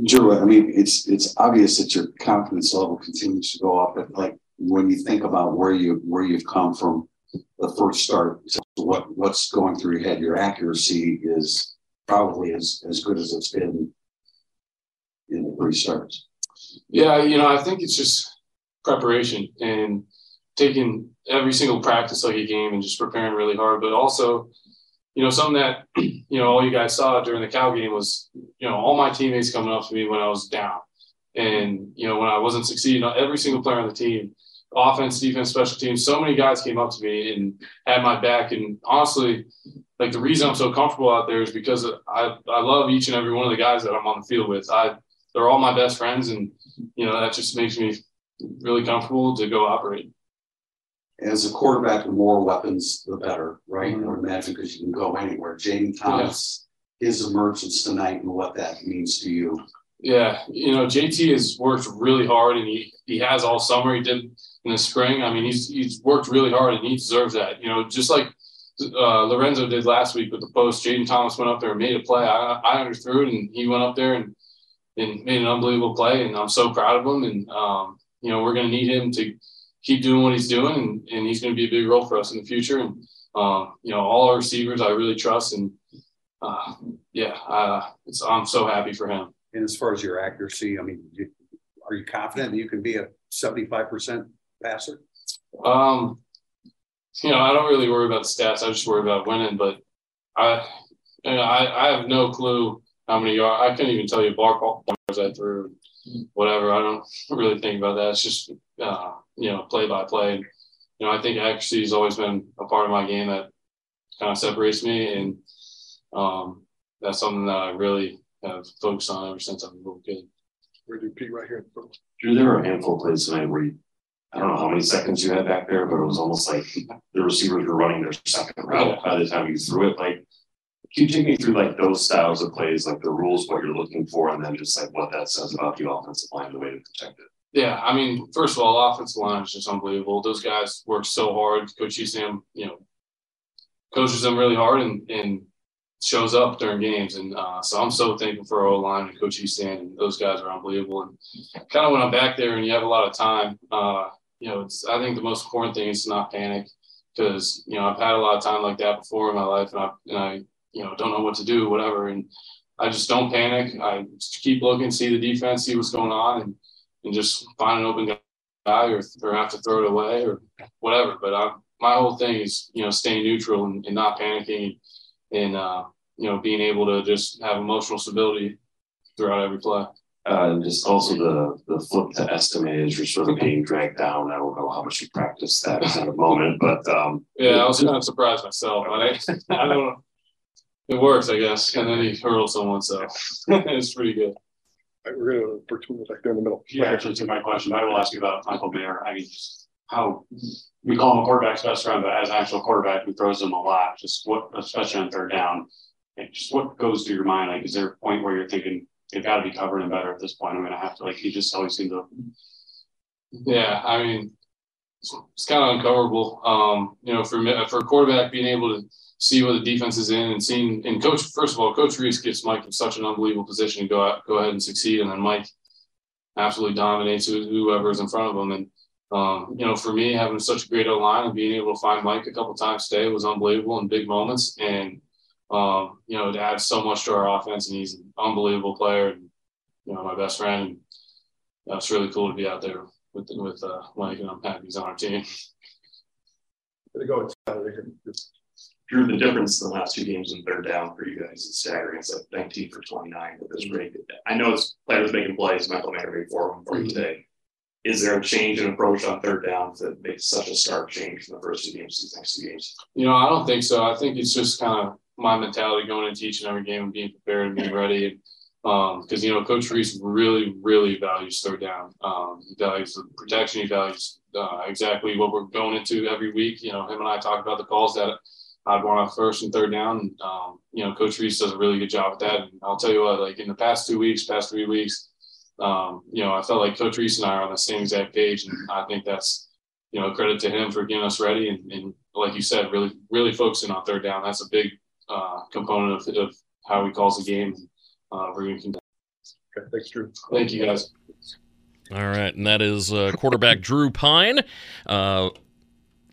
I: Drew, I mean, it's it's obvious that your confidence level continues to go up. But like when you think about where you where you've come from the first start to what what's going through your head, your accuracy is probably as as good as it's been in the three starts.
O: Yeah, you know, I think it's just preparation and taking every single practice like a game and just preparing really hard, but also
P: you know, something that, you know, all you guys saw during the Cal game was, you know, all my teammates coming up to me when I was down. And, you know, when I wasn't succeeding, every single player on the team, offense, defense, special teams, so many guys came up to me and had my back. And honestly, like the reason I'm so comfortable out there is because I, I love each and every one of the guys that I'm on the field with. I, they're all my best friends. And, you know, that just makes me really comfortable to go operate
I: as a quarterback, the more weapons, the better, right? Mm-hmm. I would imagine because you can go anywhere. Jayden Thomas, yeah. his emergence tonight and what that means to you.
P: Yeah, you know, JT has worked really hard and he, he has all summer. He did in the spring. I mean, he's he's worked really hard and he deserves that. You know, just like uh, Lorenzo did last week with the post. Jayden Thomas went up there and made a play. I, I underthrew it and he went up there and, and made an unbelievable play. And I'm so proud of him. And, um, you know, we're going to need him to keep doing what he's doing, and, and he's going to be a big role for us in the future. And um, you know, all our receivers I really trust, and uh, yeah, uh, I'm so happy for him.
Q: And as far as your accuracy, I mean, you, are you confident that you can be a 75% passer?
P: Um, you know, I don't really worry about the stats. I just worry about winning. But I, you know, I, I have no clue how many yards. I couldn't even tell you bar bars I threw. Whatever. I don't really think about that. It's just uh, you know, play by play. You know, I think accuracy has always been a part of my game that kind of separates me, and um, that's something that I really have focused on ever since I'm a little kid.
H: We're do Pete right here.
R: Drew, there were a handful of plays tonight where you, I don't know how many seconds you had back there, but it was almost like the receivers were running their second route by the time you threw it. Like, can you take me through like those styles of plays, like the rules, what you're looking for, and then just like what that says about the offensive line, and the way to protect it?
P: Yeah, I mean, first of all, offensive line is just unbelievable. Those guys work so hard. Coach Hiestand, you know, coaches them really hard and, and shows up during games. And uh, so I'm so thankful for our line and Coach Hiestand. And those guys are unbelievable. And kind of when I'm back there and you have a lot of time, uh, you know, it's I think the most important thing is to not panic because you know I've had a lot of time like that before in my life, and I and I you know don't know what to do, whatever. And I just don't panic. I keep looking, see the defense, see what's going on, and and just find an open guy or, or have to throw it away or whatever. But I, my whole thing is, you know, staying neutral and, and not panicking and, uh, you know, being able to just have emotional stability throughout every play.
R: Uh, and just also the the flip to Estimé is you're sort of being dragged down. I don't know how much you practice that at a moment, but um,
P: yeah, I was kind of surprised myself. I, I don't know. It works, I guess. And then he hurls someone, so it's pretty good
H: right, we're going to put two back there in the middle.
R: Yeah, actually, to my question, I will ask you about Michael Mayer. I mean, just how we call him a quarterback's best friend, but as an actual quarterback who throws them a lot, just what, especially on third down, just what goes through your mind? Like, is there a point where you're thinking they've got to be covering better at this point? I'm going to have to like. He just always seems to.
P: Yeah, I mean, it's, it's kind of uncoverable. Um, you know, for for a quarterback being able to see what the defense is in and seeing and coach first of all coach rees gets mike in such an unbelievable position to go out, go ahead and succeed. And then mike absolutely dominates whoever's in front of him. And um, you know for me having such a great line and being able to find mike a couple times today was unbelievable in big moments. And um, you know it adds so much to our offense and he's an unbelievable player and you know my best friend. And that's really cool to be out there with with uh, mike and i'm happy he's on our team.
H: Go
R: Drew, the difference in the last two games in third down for you guys is staggering. It's like 19 for 29 at this rate. I know it's players making plays, Michael Mayer made four of them for you today. Is there a change in approach on third down that makes such a stark change from the first two games to the next two games?
P: You know, I don't think so. I think it's just kind of my mentality going into each and every game and being prepared and being ready. Because um, you know, Coach Rees really, really values third down. Um, he values the protection. He values uh, exactly what we're going into every week. You know, him and I talk about the calls that I'd want off first and third down. Um, you know, Coach Rees does a really good job with that. And I'll tell you what, like in the past two weeks, past three weeks, um, you know, I felt like Coach Rees and I are on the same exact page, and I think that's you know credit to him for getting us ready and, and like you said, really really focusing on third down. That's a big uh, component of, of how he calls the game. Uh, we're going to
H: Okay, thanks, Drew.
P: Thank you, guys.
D: All right, and that is uh, quarterback Drew Pyne, Uh,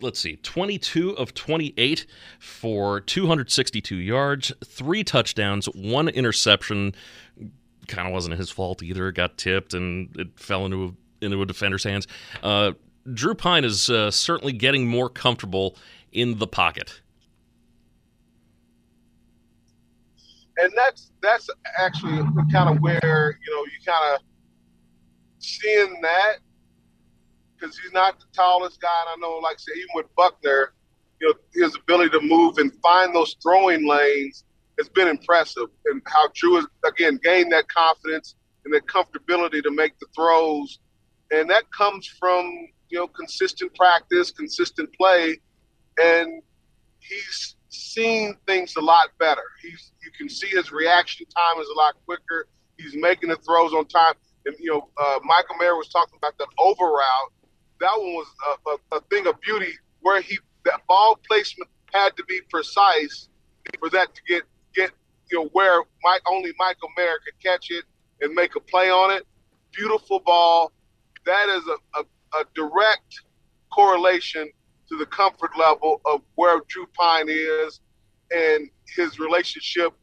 D: let's see, 22 of 28 for 262 yards, three touchdowns, one interception. Kind of wasn't his fault either. It got tipped and it fell into a, into a defender's hands. Uh, Drew Pyne is uh, certainly getting more comfortable in the pocket.
E: and that's that's actually kind of where you know you kind of seeing that because he's not the tallest guy. And I know, like I said, even with Buchner, you know, his ability to move and find those throwing lanes has been impressive. And how Drew has again gained that confidence and that comfortability to make the throws, and that comes from you know consistent practice, consistent play, and he's seeing things a lot better. He's you can see his reaction time is a lot quicker. He's making the throws on time. And you know, uh, Michael Mayer was talking about the over route. That one was a, a, a thing of beauty where he that ball placement had to be precise for that to get get you know where Mike only Michael Mayer could catch it and make a play on it. Beautiful ball. That is a, a, a direct correlation to the comfort level of where Drew Pyne is and his relationship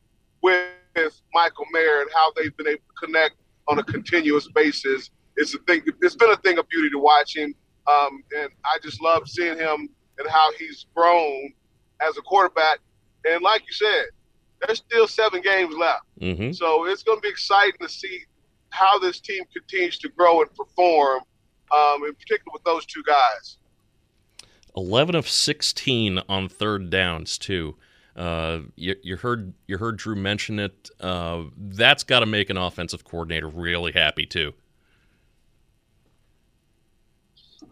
E: with Michael Mayer and how they've been able to connect on a continuous basis. It's a thing. It's been a thing of beauty to watch him, um, and I just love seeing him and how he's grown as a quarterback. And like you said, there's still seven games left,
D: Mm-hmm.
E: so it's going to be exciting to see how this team continues to grow and perform, um, in particular with those two guys.
D: 11 of 16 on third downs too. Uh, you, you heard you heard Drew mention it. Uh, that's got to make an offensive coordinator really happy too.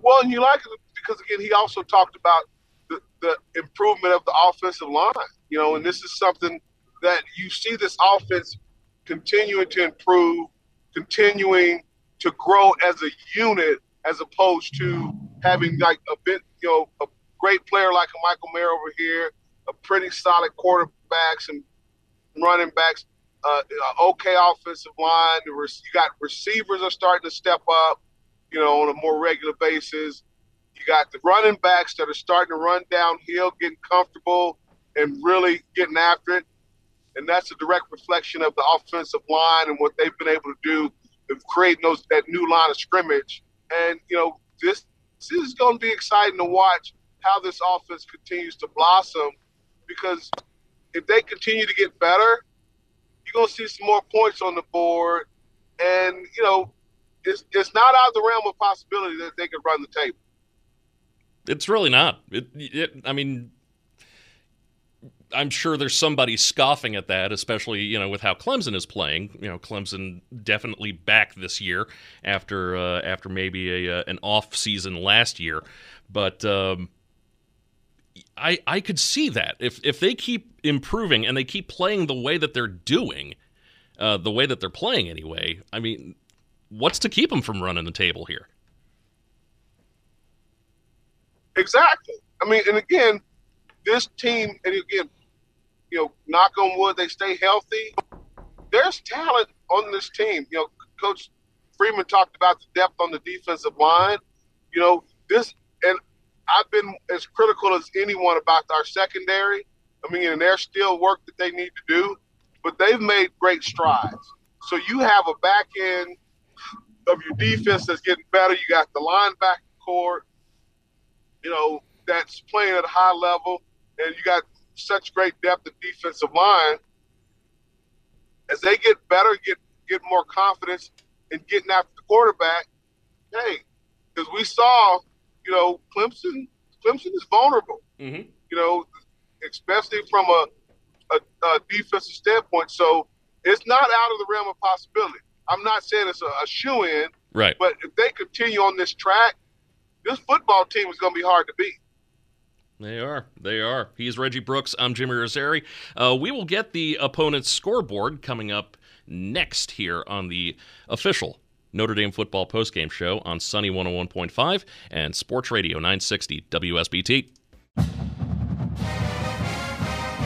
E: Well, and you like it because again, he also talked about the, the improvement of the offensive line. You know, and this is something that you see this offense continuing to improve, continuing to grow as a unit, as opposed to having like a bit, you know, a great player like a Michael Mayer over here, a pretty solid quarterbacks and running backs, uh, uh, okay offensive line. You got receivers are starting to step up, you know, on a more regular basis. You got the running backs that are starting to run downhill, getting comfortable and really getting after it. And that's a direct reflection of the offensive line and what they've been able to do of creating those that new line of scrimmage. And you know, this this is going to be exciting to watch how this offense continues to blossom because if they continue to get better, you're going to see some more points on the board. And, you know, it's, it's not out of the realm of possibility that they could run the table.
D: It's really not. It, it, I mean, I'm sure there's somebody scoffing at that, especially you know with how Clemson is playing. You know, Clemson definitely back this year after uh, after maybe a uh, an off season last year, but um, I I could see that if if they keep improving and they keep playing the way that they're doing, uh, the way that they're playing anyway. I mean, what's to keep them from running the table here?
E: Exactly. I mean, and again, this team, and again, you know, knock on wood, they stay healthy. There's talent on this team. You know, Coach Freeman talked about the depth on the defensive line. You know, this, and I've been as critical as anyone about our secondary. I mean, and there's still work that they need to do, but they've made great strides. So you have a back end of your defense that's getting better. You got the linebacker core, you know, that's playing at a high level, and you got such great depth of defensive line. As they get better, get get more confidence in getting after the quarterback, hey, because we saw, you know, Clemson, Clemson is vulnerable.
D: Mm-hmm.
E: You know, especially from a, a, a defensive standpoint. So it's not out of the realm of possibility. I'm not saying it's a, a shoe in,
D: Right.
E: but if they continue on this track, this football team is going to be hard to beat.
D: They are. They are. He's Reggie Brooks. I'm Jim Irizarry. Uh, we will get the opponent's scoreboard coming up next here on the official Notre Dame football postgame show on Sunny 101.5 and Sports Radio 960 WSBT.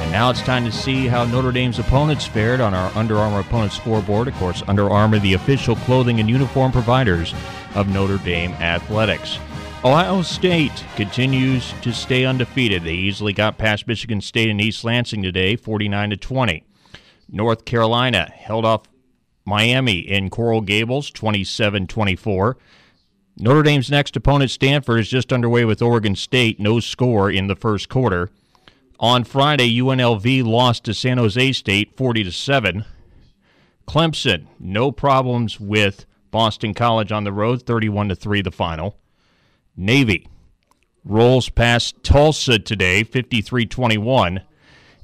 S: And now it's time to see how Notre Dame's opponents fared on our Under Armour opponent scoreboard. Of course, Under Armour, the official clothing and uniform providers of Notre Dame athletics. Ohio State continues to stay undefeated. They easily got past Michigan State and East Lansing today, 49 to 20. North Carolina held off Miami in Coral Gables, 27-24. Notre Dame's next opponent, Stanford, is just underway with Oregon State, no score in the first quarter. On Friday, UNLV lost to San Jose State 40 to 7. Clemson, no problems with Boston College on the road, 31 to 3 the final. Navy rolls past Tulsa today, 53-21,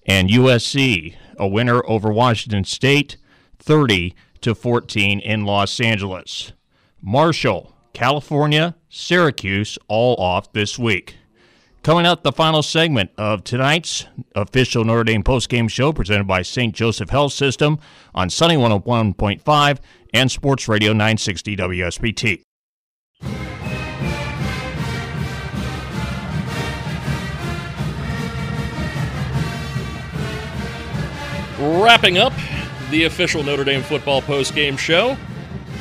S: and USC, a winner over Washington State, 30 to 14 in Los Angeles. Marshall, California, Syracuse all off this week. Coming up, the final segment of tonight's official Notre Dame postgame show presented by St. Joseph Health System on Sunny 101.5 and Sports Radio 960 WSBT.
D: Wrapping up the official Notre Dame football postgame show.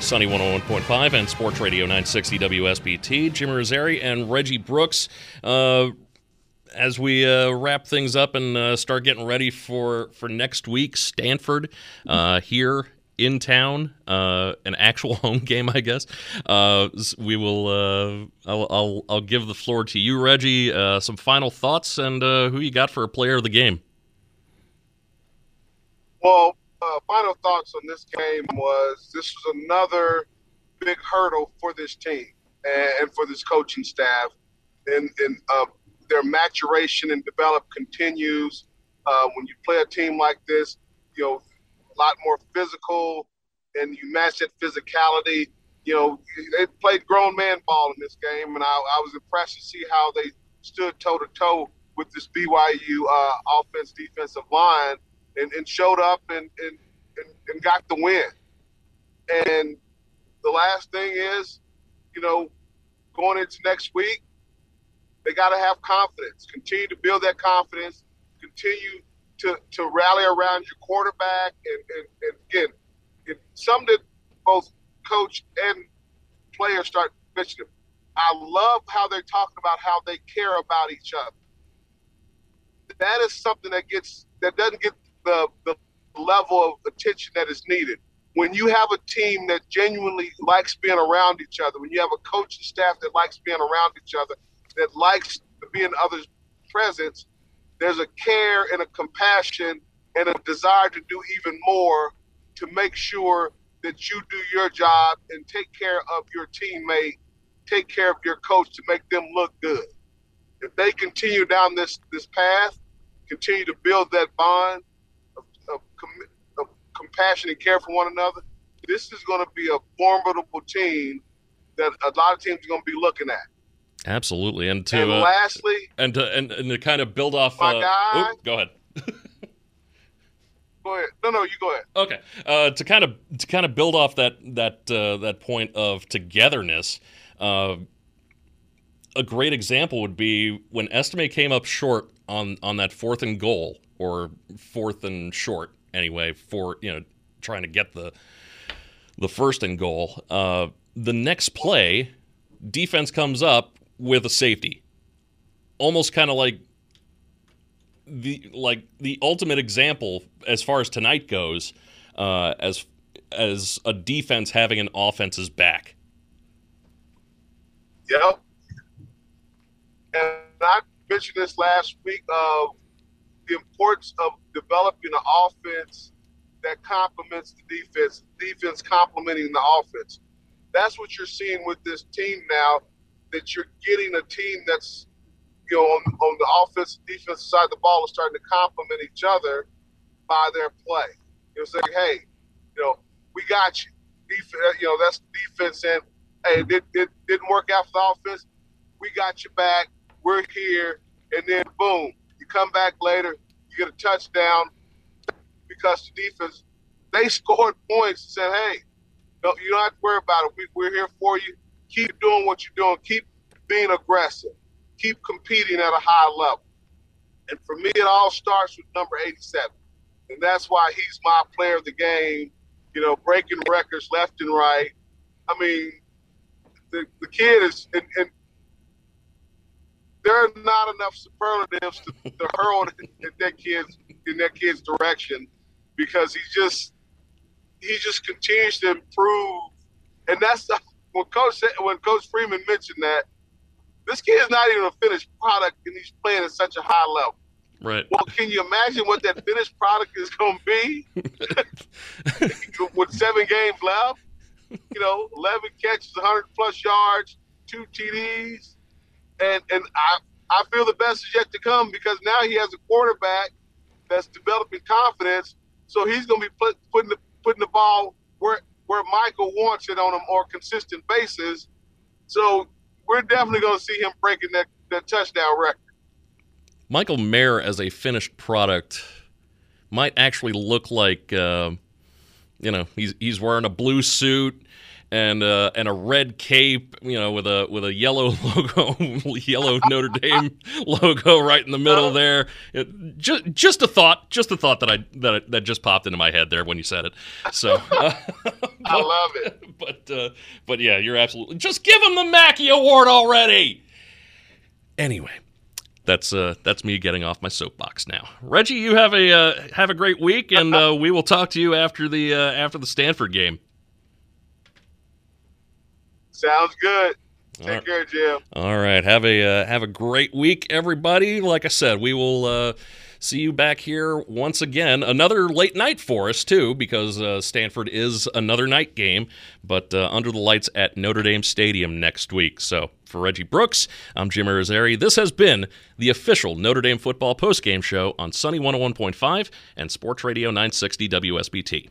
D: Sunny 101.5 and Sports Radio 960 WSBT. Jim Irizarry and Reggie Brooks. Uh, as we uh, wrap things up and uh, start getting ready for, for next week, Stanford uh, here in town, uh, an actual home game, I guess. Uh, we will. I'll, I'll, I'll give the floor to you, Reggie. some final thoughts and who you got for a player of the game.
E: Well, final thoughts on this game was this was another big hurdle for this team and, for this coaching staff, and, and uh, their maturation and develop continues. Uh, when you play a team like this, you know, a lot more physical, and you match that physicality. You know, they played grown man ball in this game, and I, I was impressed to see how they stood toe to toe with this BYU uh, offense defensive line and, and showed up and, and, and, and got the win. And the last thing is, you know, going into next week, they got to have confidence. Continue to build that confidence. Continue to, to rally around your quarterback. And, and, and again, it's something that both coach and players start mentioning. I love how they're talking about how they care about each other. That is something that gets that doesn't get the, the level of attention that is needed. When you have a team that genuinely likes being around each other, when you have a coaching staff that likes being around each other, that likes to be in others' presence, there's a care and a compassion and a desire to do even more to make sure that you do your job and take care of your teammate, take care of your coach to make them look good. If they continue down this this path, continue to build that bond, of, of compassion and care for one another, this is going to be a formidable team that a lot of teams are going to be looking at.
D: Absolutely, and to
E: and
D: uh,
E: lastly,
D: and to and, and to kind of build off.
E: My
D: uh,
E: guy,
D: go ahead.
E: go ahead. No, no, you go ahead.
D: Okay, uh, to kind of to kind of build off that that uh, that point of togetherness. Uh, a great example would be when Estimé came up short on on that fourth and goal or fourth and short anyway for you know trying to get the the first and goal. Uh, the next play, defense comes up with a safety, almost kind of like the like the ultimate example as far as tonight goes, uh, as as a defense having an offense's back.
E: Yep. And I mentioned this last week. Uh, the importance of developing an offense that complements the defense, defense complementing the offense. That's what you're seeing with this team now. That you're getting a team that's, you know, on, on the offense defense side of the ball is starting to complement each other by their play. You know, saying, hey, you know, we got you. Defense, uh, you know, that's defense, and hey, it, it, didn't work out for the offense. We got you back. We're here, and then boom, come back later, you get a touchdown because the defense they scored points and said, "Hey, you don't have to worry about it. We, we're here for you. Keep doing what you're doing. Keep being aggressive. Keep competing at a high level." And for me, it all starts with number 87, and that's why he's my player of the game. You know, breaking records left and right. I mean, the, the kid is, and, and there are not enough superlatives to, to hurl in that kid's in that kid's direction because he just he just continues to improve, and that's when Coach when Coach Freeman mentioned that this kid is not even a finished product, and he's playing at such a high level.
D: Right.
E: Well, can you imagine what that finished product is going to be with seven games left? You know, 11 catches, 100 plus yards, two TDs, and and I I feel the best is yet to come because now he has a quarterback that's developing confidence. So he's going to be put, putting the putting the ball where where Michael wants it on a more consistent basis. So we're definitely going to see him breaking that, that touchdown record.
D: Michael Mayer as a finished product might actually look like, uh, you know, he's he's wearing a blue suit and uh, and a red cape, you know, with a with a yellow logo, yellow Notre Dame logo right in the middle there. It, just just a thought, just a thought that I that I, that just popped into my head there when you said it. So uh,
E: I love it.
D: But uh, but yeah, you're absolutely just give him the Mackey Award already. Anyway, that's uh that's me getting off my soapbox now. Reggie, you have a uh, have a great week, and uh, we will talk to you after the uh, after the Stanford game.
E: Sounds good. Take
D: right.
E: care, Jim.
D: All right, have a uh, have a great week, everybody. Like I said, we will uh, see you back here once again. Another late night for us too, because uh, Stanford is another night game, but uh, under the lights at Notre Dame Stadium next week. So for Reggie Brooks, I'm Jim Irizarry. This has been the official Notre Dame football postgame show on Sunny 101.5 and Sports Radio 960 WSBT.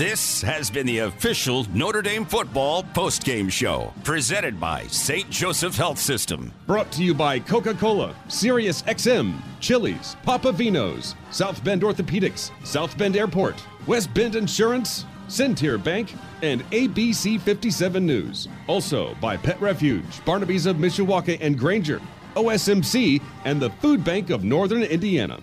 A: This has been the official Notre Dame football postgame show, presented by St. Joseph Health System.
B: Brought to you by Coca Cola, Sirius XM, Chili's, Papa Vino's, South Bend Orthopedics, South Bend Airport, West Bend Insurance, Centier Bank, and ABC 57 News. Also by Pet Refuge, Barnaby's of Mishawaka and Granger, OSMC, and the Food Bank of Northern Indiana.